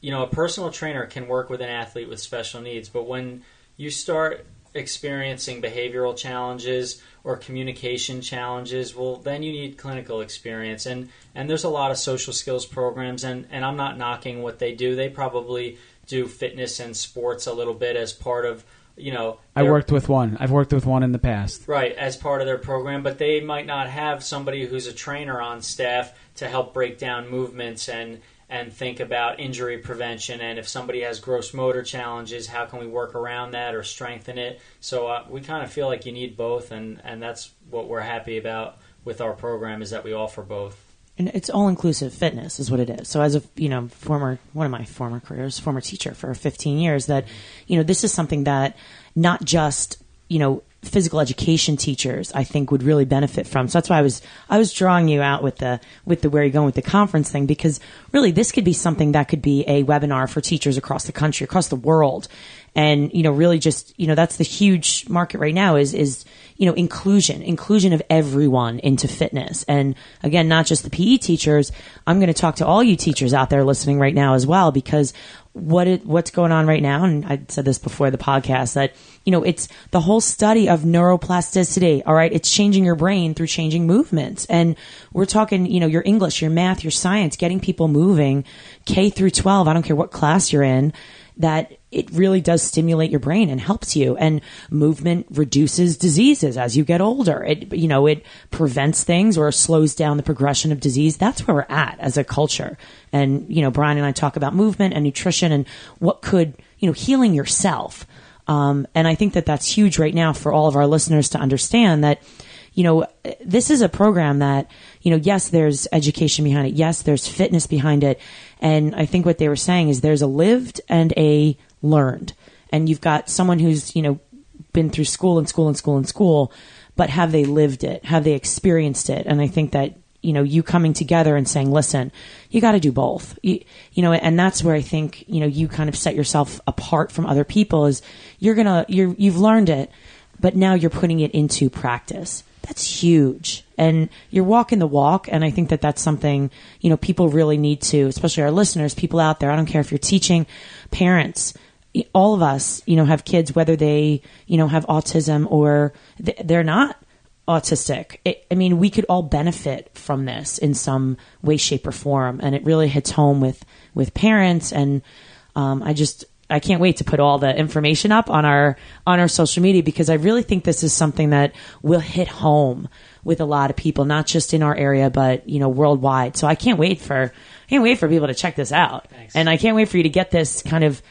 You know, a personal trainer can work with an athlete with special needs, but when you start experiencing behavioral challenges or communication challenges, well, then you need clinical experience. And, and there's a lot of social skills programs, and, and I'm not knocking what they do. They probably do fitness and sports a little bit as part of you know, I worked with one. I've worked with one in the past. right as part of their program, but they might not have somebody who's a trainer on staff to help break down movements and and think about injury prevention and if somebody has gross motor challenges, how can we work around that or strengthen it? So uh, we kind of feel like you need both, and and that's what we're happy about with our program is that we offer both. and it's all inclusive fitness is what it is. So as a you know former one of my former careers, former teacher for 15 years, that you know this is something that not just you know physical education teachers I think would really benefit from. So that's why I was I was drawing you out with the with the where you're going with the conference thing because really this could be something that could be a webinar for teachers across the country, across the world. And you know really just you know that's the huge market right now is is you know inclusion, inclusion of everyone into fitness. And again, not just the PE teachers. I'm going to talk to all you teachers out there listening right now as well because what it, what's going on right now, and I said this before the podcast that you know it's the whole study of neuroplasticity. All right, it's changing your brain through changing movements, and we're talking you know your English, your math, your science, getting people moving, K through 12. I don't care what class you're in. That it really does stimulate your brain and helps you. And movement reduces diseases as you get older. It, you know, it prevents things or slows down the progression of disease. That's where we're at as a culture. And, you know, Brian and I talk about movement and nutrition and what could, you know, healing yourself. Um, and I think that that's huge right now for all of our listeners to understand that, you know, this is a program that, you know, yes, there's education behind it. Yes, there's fitness behind it. And I think what they were saying is there's a lived and a learned. And you've got someone who's, you know, been through school and school and school and school, but have they lived it? Have they experienced it? And I think that, you know, you coming together and saying, listen, you got to do both. You, you know, and that's where I think, you know, you kind of set yourself apart from other people is you're going to, you're, you've learned it, but now you're putting it into practice. That's huge. And you're walking the walk. And I think that that's something, you know, people really need to, especially our listeners, people out there. I don't care if you're teaching parents, all of us, you know, have kids, whether they, you know, have autism or they're not autistic. It, I mean, we could all benefit from this in some way, shape, or form. And it really hits home with, with parents. And um, I just, I can't wait to put all the information up on our on our social media because I really think this is something that will hit home with a lot of people, not just in our area, but you know, worldwide. So I can't wait for I can't wait for people to check this out, and I can't wait for you to get this kind of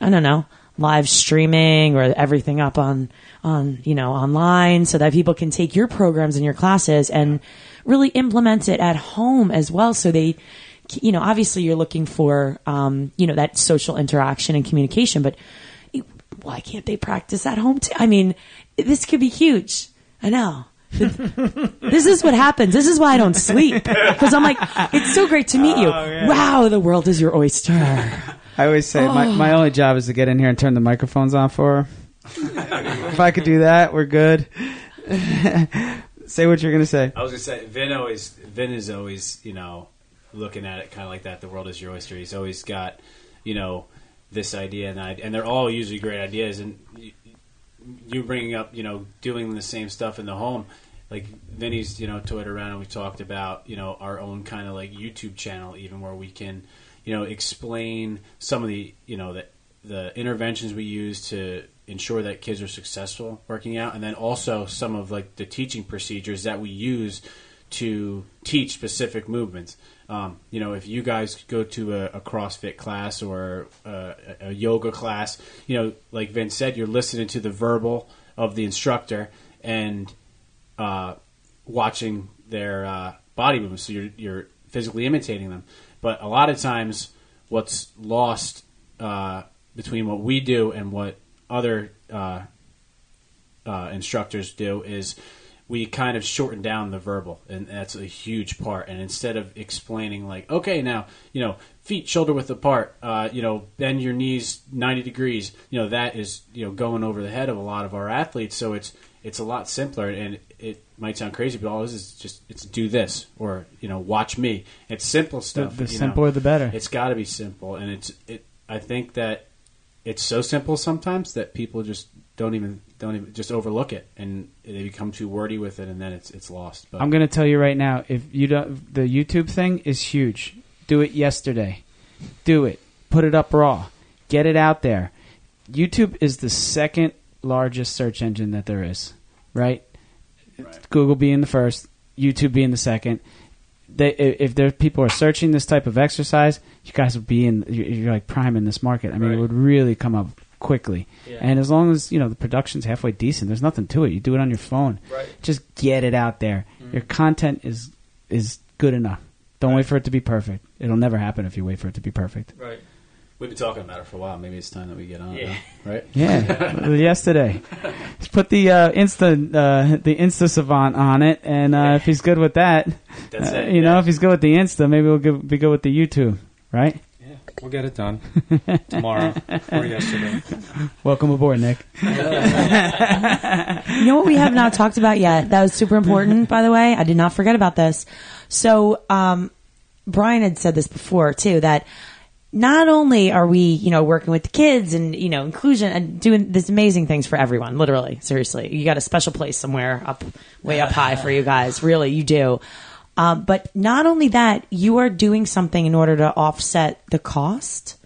I don't know live streaming or everything up on on you know online so that people can take your programs and your classes and really implement it at home as well so they you know obviously you're looking for um, you know that social interaction and communication but why can't they practice at home too? I mean this could be huge. I know. [laughs] This is what happens. This is why i don't sleep. Because i'm like it's so great to meet you. Wow the world is your oyster. I always say my, my only job is to get in here and turn the microphones on for her. if I could do that, we're good. [laughs] say what you're gonna say. I was gonna say Vin always Vin is always you know looking at it kind of like that. The world is your oyster. He's always got you know this idea and and they're all usually great ideas. And you, you bringing up you know doing the same stuff in the home. Like Vinny's, you know, toyed around and we talked about, you know, our own kind of like YouTube channel, even where we can, you know, explain some of the, you know, the the interventions we use to ensure that kids are successful working out, and then also some of like the teaching procedures that we use to teach specific movements. Um, you know, if you guys go to a, a CrossFit class or a, a yoga class, you know, like Vince said, you're listening to the verbal of the instructor and uh, watching their uh, body movements. So you're, you're physically imitating them. But a lot of times, what's lost uh, between what we do and what other uh, uh, instructors do is we kind of shorten down the verbal, and that's a huge part. And instead of explaining like, okay, now you know, feet shoulder width apart, uh, you know, bend your knees ninety degrees, you know, that is you know going over the head of a lot of our athletes. So it's it's a lot simpler, and it might sound crazy, but all this is is just it's do this or you know watch me. It's simple stuff. the know. simpler, the better. It's got to be simple, and it's it. I think that it's so simple sometimes that people just don't even don't even just overlook it, and they become too wordy with it, and then it's it's lost. But I'm going to tell you right now, if you don't, the YouTube thing is huge. Do it yesterday. Do it. Put it up raw. Get it out there. YouTube is the second largest search engine that there is, right? Right. Google being the first, YouTube being the second. They, if there people are searching this type of exercise, you guys would be in. You're, you're like prime in this market. I mean, it would really come up quickly. Yeah. And as long as you know the production's halfway decent, there's nothing to it. You do it on your phone. Right. Just get it out there. Mhm. Your content is is good enough. Don't Right. wait for it to be perfect. It'll never happen if you wait for it to be perfect. Right. We've been talking about it for a while. Maybe it's time that we get on. Yeah. now, right? [laughs] Yeah, yesterday. [laughs] Just put the uh, Insta uh, the Insta Savant on it, and uh, if he's good with that, That's uh, it. you know, if he's good with the Insta, maybe we'll give, be good with the YouTube, right? Yeah, we'll get it done [laughs] tomorrow or yesterday. Welcome aboard, Nick. You know what we have not talked about yet? That was super important, by the way. I did not forget about this. So, um, Brian had said this before too, that not only are we, you know, working with the kids and, you know, inclusion and doing these amazing things for everyone, literally, seriously. You got a special place somewhere up, way up high for you guys. Really, you do. Um, but not only that, you are doing something in order to offset the cost.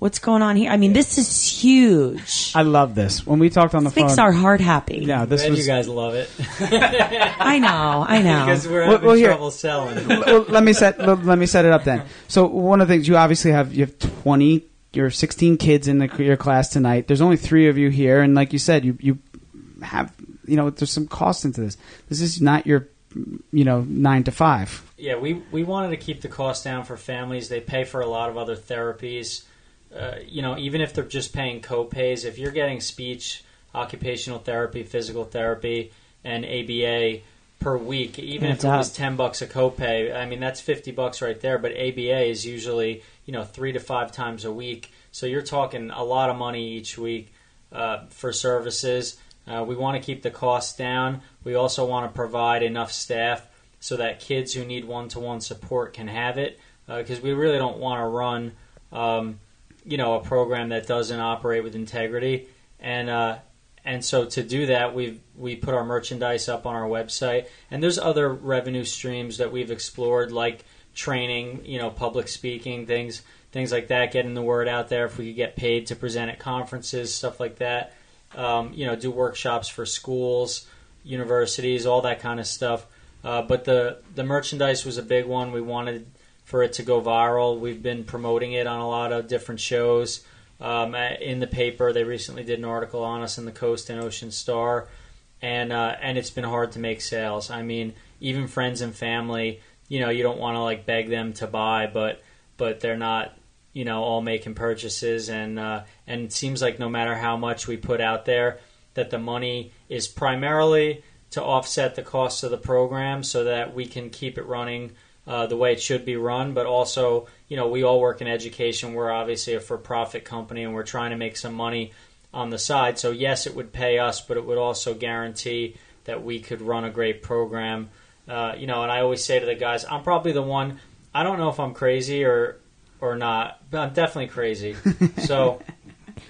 What's going on here? I mean, this is huge. I love this. When we talked on the Makes phone, our heart happy. yeah, this Glad was. you guys love it [laughs] I know, I know. because we're Well, having well, here- trouble selling. [laughs] well, let me set let, let me set it up then. So one of the things you obviously have you have twenty, you're sixteen kids in the, your class tonight. There's only three of you here, and like you said, you you have you know there's some cost into this. This is not your you know nine to five. Yeah, we, we wanted to keep the cost down for families. They pay for a lot of other therapies. Uh, you know, even if they're just paying co-pays, if you're getting speech, occupational therapy, physical therapy, and ABA per week, even if Adds it was ten bucks a copay, I mean that's fifty bucks right there. But ABA is usually you know three to five times a week, so you're talking a lot of money each week uh, for services. Uh, we want to keep the costs down. We also want to provide enough staff so that kids who need one-to-one support can have it, because we really don't want to run, um, you know, a program that doesn't operate with integrity. And uh, and so to do that, we we put our merchandise up on our website, and there's other revenue streams that we've explored, like training, you know, public speaking, things things like that, getting the word out there. If we could get paid to present at conferences, stuff like that, um, you know, do workshops for schools, universities, all that kind of stuff. Uh, but the the merchandise was a big one. We wanted for it to go viral. We've been promoting it on a lot of different shows. Um, in the paper, they recently did an article on us in the Coast and Ocean Star, and uh, and it's been hard to make sales. I mean, even friends and family, you know, you don't want to like beg them to buy, but but they're not, you know, all making purchases, and uh, and it seems like no matter how much we put out there, that the money is primarily to offset the costs of the program, so that we can keep it running uh, the way it should be run. But also, you know, we all work in education. We're obviously a for-profit company, and we're trying to make some money on the side. So yes, it would pay us, but it would also guarantee that we could run a great program. Uh, you know, and I always say to the guys, I'm probably the one. I don't know if I'm crazy or or not, but I'm definitely crazy. [laughs] So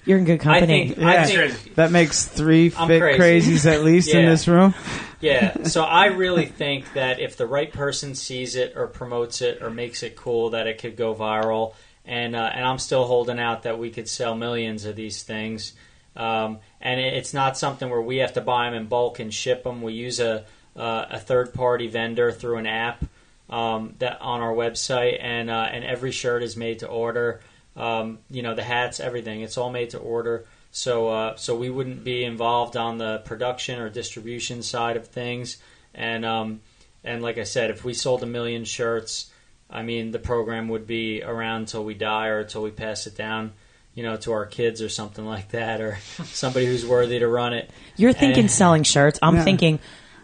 You're in good I company. think I Yeah. think That makes three I'm fit crazy. crazies at least in Yeah. this room. Yeah, [laughs] so I really think that if the right person sees it or promotes it or makes it cool, that it could go viral. And uh, and I'm still holding out that we could sell millions of these things. Um, and it, it's not something where we have to buy them in bulk and ship them. We use a uh, a third party vendor through an app um, that on our website, and uh, and every shirt is made to order. Um, you know, the hats, everything. It's all made to order. So uh, so we wouldn't be involved on the production or distribution side of things. And um, and like I said, if we sold a million shirts, I mean the program would be around till we die or till we pass it down, you know, to our kids or something like that, or [laughs] somebody who's worthy to run it. You're thinking And- selling shirts. I'm Yeah. thinking,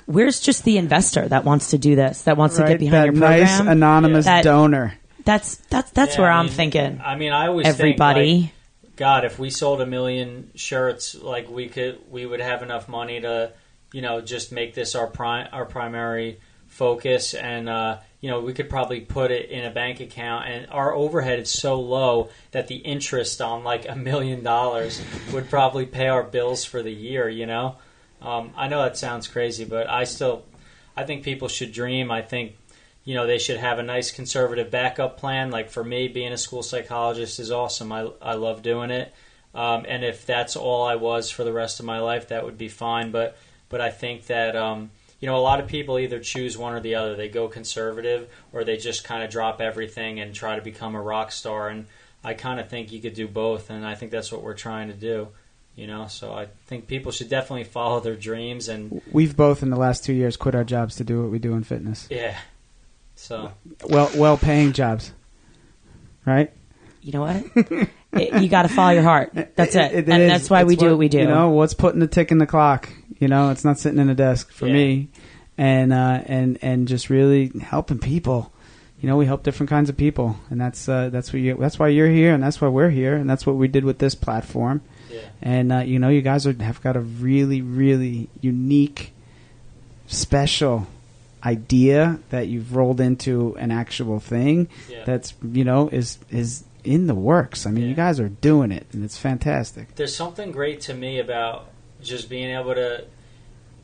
where's just the investor that wants to do this, that wants to get behind that your program? nice anonymous That- donor. that's that's that's Yeah, where I I'm mean, thinking. I mean, I always Everybody. Think, like, God, if we sold a million shirts, like we could, we would have enough money to, you know, just make this our prime, our primary focus, and uh, you know, we could probably put it in a bank account, and our overhead is so low that the interest on like a million dollars would probably pay our bills for the year. You know, um, I know that sounds crazy, but I still, I think people should dream. I think you know they should have a nice conservative backup plan like for me being a school psychologist is awesome i, I love doing it Um, and if that's all I was for the rest of my life, that would be fine. But but I think that um, you know a lot of people either choose one or the other. They go conservative or they just kind of drop everything and try to become a rock star. And I kind of think you could do both, and I think that's what we're trying to do. You know, so I think people should definitely follow their dreams and We've both in the last two years quit our jobs to do what we do in fitness. yeah. So Well, well-paying jobs, right? You know what? [laughs] It- you got to follow your heart. That's it, It- it and is. that's why we It's do what we do. You know, what's putting the tick in the clock? You know, it's not sitting in a desk for Yeah. me, and uh, and and just really helping people. You know, we help different kinds of people, and that's uh, that's what you, that's why you're here, and that's why we're here, and that's what we did with this platform. Yeah. And uh, you know, you guys are, have got a really, really unique, special idea that you've rolled into an actual thing Yeah. that's you know is is in the works. I mean, you guys are doing it, and it's fantastic. there's something great to me about just being able to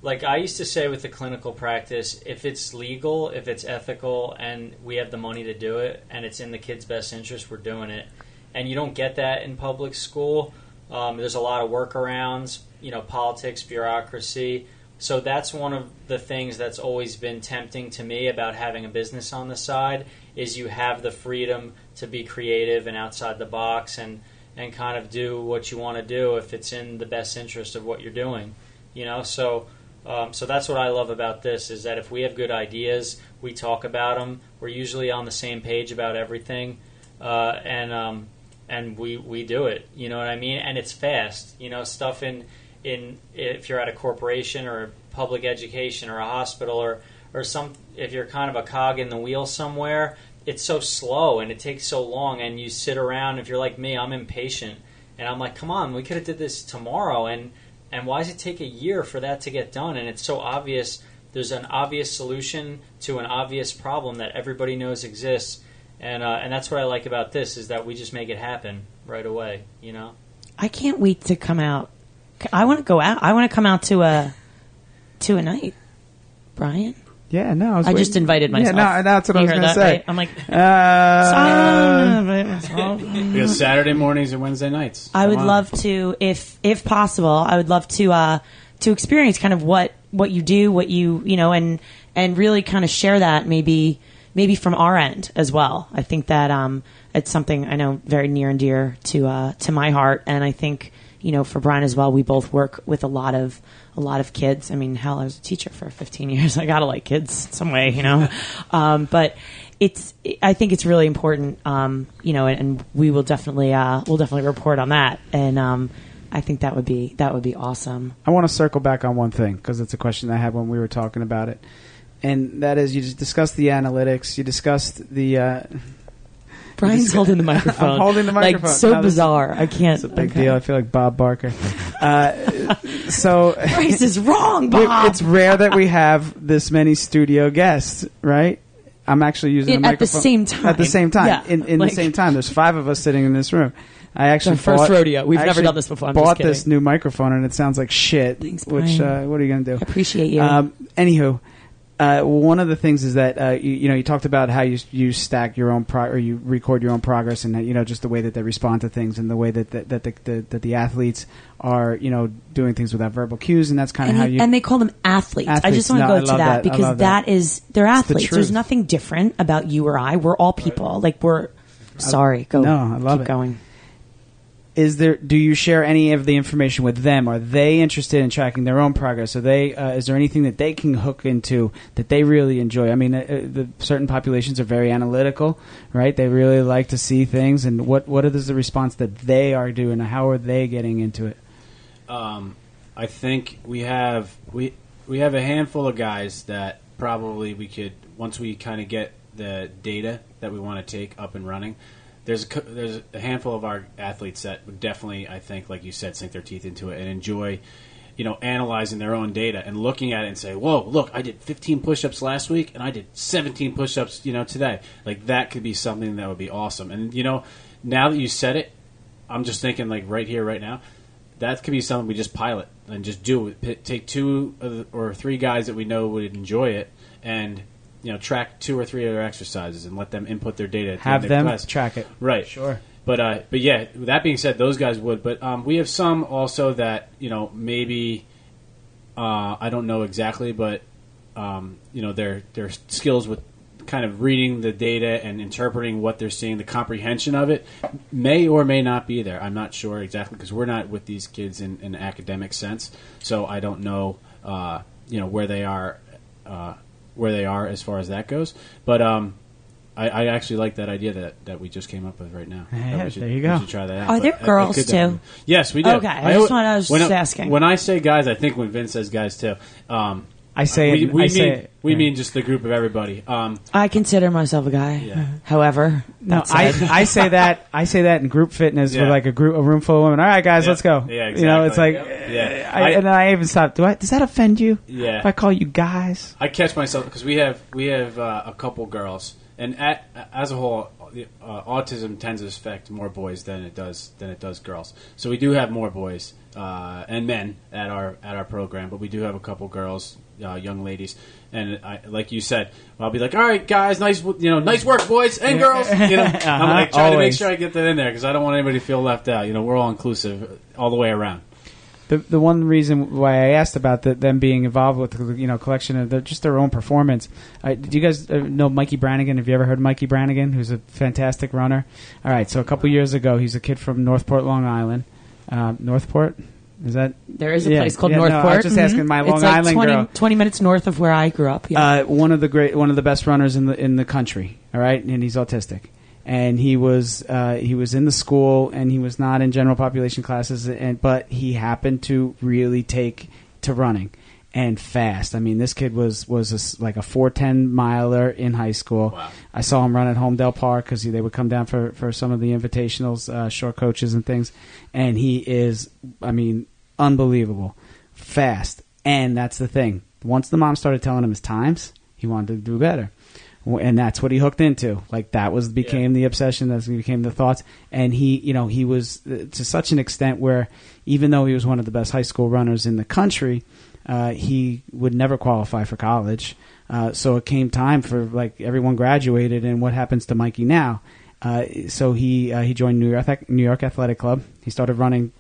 like I used to say with the clinical practice, if it's legal, if it's ethical, and we have the money to do it, and it's in the kid's best interest, we're doing it. And you don't get that in public school. Um, there's a lot of workarounds, you know, politics, bureaucracy. So that's one of the things that's always been tempting to me about having a business on the side is you have the freedom to be creative and outside the box and and kind of do what you want to do if it's in the best interest of what you're doing. You know, so um, so that's what I love about this is that if we have good ideas, we talk about them. We're usually on the same page about everything, uh, and um, and we we do it. You know what I mean? And it's fast. You know, stuff in in if you're at a corporation or public education or a hospital or or some if you're kind of a cog in the wheel somewhere, it's so slow and it takes so long. And you sit around. If you're like me, I'm impatient, and I'm like, come on, we could have did this tomorrow. And and why does it take a year for that to get done? And it's so obvious. There's an obvious solution to an obvious problem that everybody knows exists, and uh, and that's what I like about this is that we just make it happen right away. You know. I can't wait to come out. I want to go out. I want to come out to a to a night. Brian, Yeah, no, I, was I just invited myself. Yeah, no, that's what I was going to say. right? I'm like, Uh, Because Saturday mornings and Wednesday nights. I would on. love to, if if possible, I would love to uh, to experience kind of what what you do, what you you know, and and really kind of share that maybe maybe from our end as well. I think that um, it's something I know very near and dear to uh, to my heart, and I think you know for Brian as well. We both work with a lot of a lot of kids. I mean, hell, I was a teacher for 15 [laughs] years. I gotta like kids some way, you know. [laughs] um, but it's I think it's really important, um, you know, and, and we will definitely uh, we'll definitely report on that, and um, I think that would be that would be awesome. I want to circle back on one thing because it's a question I had when we were talking about it, and that is you just discussed the analytics. You discussed the. Uh, Brian's just- [laughs] holding the microphone. I'm holding the microphone. Like so No, bizarre. I can't. it's a big okay. deal. I feel like Bob Barker. Uh, so [laughs] Bryce is wrong, Bob. it's rare that we have this many studio guests, right? I'm actually using It- at the same time. At the same time, Yeah, in, in like- the same time, there's five of us sitting in this room. I actually first bought- rodeo. We've I never done this before. I'm bought this new microphone and it sounds like shit. Thanks, which Brian. uh, what are you gonna do? I appreciate you. Um, anywho, uh, one of the things is that uh, you, you know you talked about how you you stack your own pro- or you record your own progress and that, you know just the way that they respond to things and the way that that, that the, the that the athletes are you know doing things without verbal cues and that's kind of how they, you and they call them athletes. I just want to No, go to that, that. Because that. that is they're the athletes. There's nothing different about you or I. We're all people. Like we're sorry. Go. No, I love Keep it. going. Is there do you share any of the information with them? Are they interested in tracking their own progress? Are they uh, is there anything that they can hook into that they really enjoy? I mean uh, uh, the certain populations are very analytical right? They really like to see things. And what what is the response that they are doing? How are they getting into it? Um, I think we have we we have a handful of guys that probably we could once we kind of get the data that we want to take up and running. There's a, there's a handful of our athletes that would definitely I think like you said sink their teeth into it and enjoy you know analyzing their own data and looking at it and say whoa look I did 15 push-ups last week and I did 17 push-ups you know today like that could be something that would be awesome and you know now that you said it I'm just thinking like right here right now that could be something we just pilot and just do. Take two or three guys that we know would enjoy it, and you know track two or three other exercises and let them input their data. Have them class. track it right. sure but uh, but yeah. That being said, those guys would. But um, we have some also that you know maybe uh, I don't know exactly, but um, you know their their skills with kind of reading the data and interpreting what they're seeing, the comprehension of it may or may not be there. I'm not sure exactly because we're not with these kids in, in an academic sense, so I don't know uh, you know where they are uh, where they are as far as that goes. But um, I, I actually like that idea that, that we just came up with right now. Yeah, should, there you go. We should try that out. Are there But I- I girls, too? definitely- Yes, we do. Okay, I just wanted- I was when just asking. When I say guys, I think when Vince says guys too. Um, I say we, it. we I mean say it. we Yeah. mean just the group of everybody. Um, I consider myself a guy. Yeah. [laughs] However, No, I, I say [laughs] that I say that in group fitness Yeah. with like a group a room full of women. All right, guys, Yeah. let's go. Yeah, exactly. You know, it's like. Yeah. I, I- and then I even stop. Do I? Does that offend you? Yeah. If I call you guys, I catch myself because we have we have uh, a couple girls, and at, as a whole, uh, autism tends to affect more boys than it does than it does girls. So we do have more boys uh, and men at our at our program, but we do have a couple girls, uh, young ladies, and I, like you said, I'll be like, "All right, guys, nice you know, nice work, boys and girls." You know, [laughs] I'm like trying to make Always. sure I get that in there because I don't want anybody to feel left out. You know, we're all inclusive all the way around. the the one reason why I asked about the, them being involved with the you know collection of their, just their own performance. Uh, do you guys uh, know Mikey Brannigan? Have you ever heard of Mikey Brannigan, who's a fantastic runner? All right, so a couple years ago, he's a kid from Northport, Long Island. Um, Northport is that? there is a Yeah, place called yeah, no, I Northport. was just asking Mhm. my It's Long like Island 20, girl. 20 minutes north of where I grew up. Yeah. Uh, one of the great, one of the best runners in the in the country. All right, and he's autistic, and he was uh, he was in the school, and he was not in general population classes, and but he happened to really take to running and fast. I mean, this kid was was a s like a four ten miler in high school. Wow. I saw him run at Holmdel Park because they would come down for, for some of the invitationals, uh, short coaches and things. And he is, I mean, unbelievable, fast. And that's the thing. Once the mom started telling him his times, he wanted to do better. And that's what he hooked into. Like that was became the obsession. That became the thoughts. And he, you know, he was uh, to such an extent where even though he was one of the best high school runners in the country, uh, he would never qualify for college. Uh, so it came time for like everyone graduated, and what happens to Mikey now? Uh, so he uh, he joined New York New York Athletic Club. He started running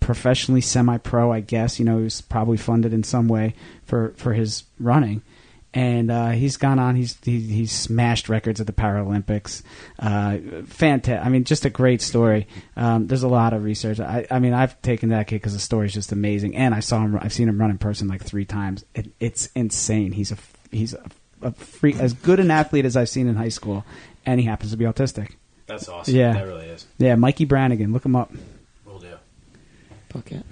professionally, semi-pro, I guess. You know, he was probably funded in some way for for his running. And uh, he's gone on. He's he, he's smashed records at the Paralympics. Uh, fantastic. I mean, just a great story. Um, there's a lot of research. I, I mean, I've taken that kid because the story is just amazing. And I saw him. I've seen him run in person like three times. It, it's insane. He's a he's a, a free as good an athlete as I've seen in high school, and he happens to be autistic. That's awesome. Yeah. that really is. Yeah, Mikey Brannigan. Look him up. Book it.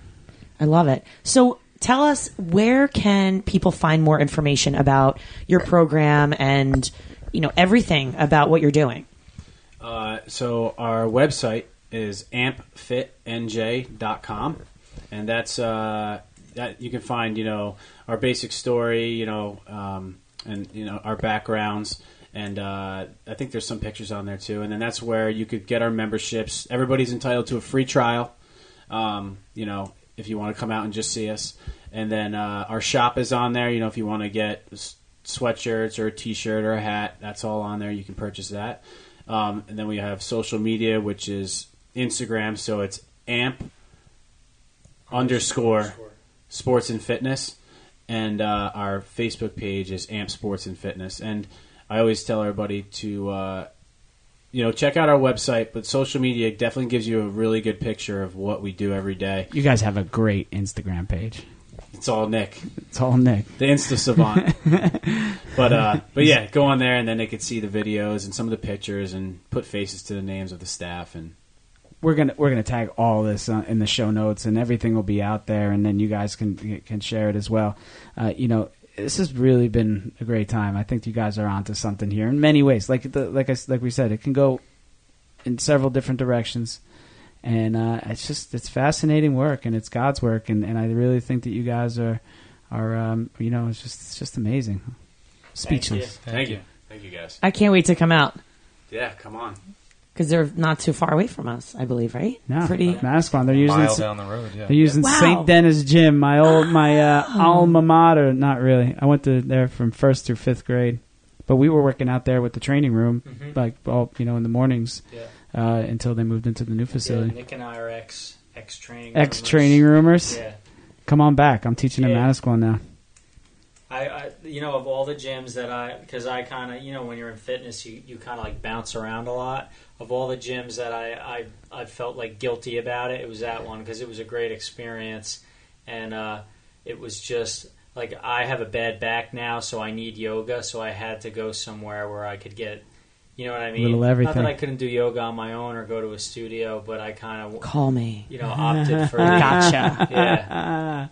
I love it. So tell us where can people find more information about your program and you know everything about what you're doing. Uh, so our website is ampfitnj.com, and that's uh, that you can find you know our basic story, you know, um, and you know our backgrounds, and uh, I think there's some pictures on there too. And then that's where you could get our memberships. Everybody's entitled to a free trial. Um, you know, if you want to come out and just see us, and then uh, our shop is on there. You know, if you want to get sweatshirts or a T-shirt or a hat, that's all on there. You can purchase that. Um, and then we have social media, which is Instagram. So it's amp underscore sports and fitness, and uh, our Facebook page is amp sports and fitness. And I always tell everybody to. Uh, you know, check out our website, but social media definitely gives you a really good picture of what we do every day. You guys have a great Instagram page. It's all Nick, It's all Nick. the Insta Savant. [laughs] but uh, but yeah, go on there and then they could see the videos and some of the pictures and put faces to the names of the staff and we're gonna we're gonna tag all this uh, in the show notes and everything will be out there and then you guys can can share it as well. Uh, you know, this has really been a great time. I think you guys are onto something here in many ways. Like the like I s like we said, it can go in several different directions, and uh, it's just it's fascinating work and it's God's work, and, and I really think that you guys are are um, you know it's just it's just amazing. Speechless. Thank, you. Thank you guys. I can't wait to come out Yeah, come on. Because they're not too far away from us. I believe, right? No, Pretty. Mascon. They're using mile s- down the road. Yeah. They're using Wow. St. Denis Gym, my old my uh, alma mater. Not really. I went to there from first through fifth grade, but we were working out there with the training room, Mhm. like all you know in the mornings. Yeah. uh, until they moved into the new Yeah, facility. Nick and I are ex ex training Ex training roomers. Yeah. Come on back. I'm teaching Yeah. at Manasquan now. I, I, you know, of all the gyms that I, because I kind of, you know, when you're in fitness, you, you kind of like bounce around a lot. Of all the gyms that I, I, I felt like guilty about it, it was that one because it was a great experience, and uh, it was just like I have a bad back now, so I need yoga, so I had to go somewhere where I could get, you know what I mean? Little Not everything. that I couldn't do yoga on my own or go to a studio, but I kind of, Call me. you know, opted for. [laughs] Gotcha. Yeah,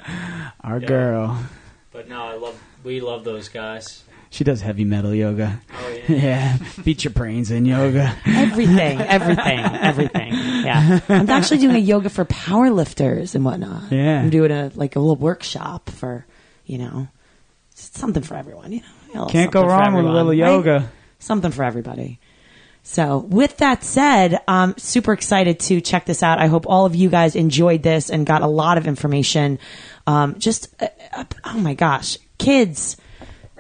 [laughs] Our Yeah. girl. but no, I love. We love those guys. She does heavy metal yoga. Oh yeah. [laughs] yeah. Beat your brains in yoga. Everything, everything, everything. Yeah, I'm actually doing a yoga for power lifters and whatnot. Yeah. I'm doing a like a little workshop for, you know, something for everyone. You know, a Can't go something for wrong with a everyone, little right? yoga. something for everybody. So, with that said, I'm super excited to check this out. I hope all of you guys enjoyed this and got a lot of information. Um, just, uh, uh, oh my gosh, kids.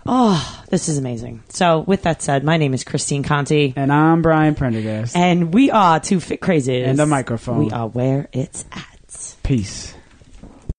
Oh, this is amazing. So, with that said, my name is Christine Conti, And I'm Brian Prendergast. and we are Two Fit Crazies. And the microphone. We are where it's at. Peace.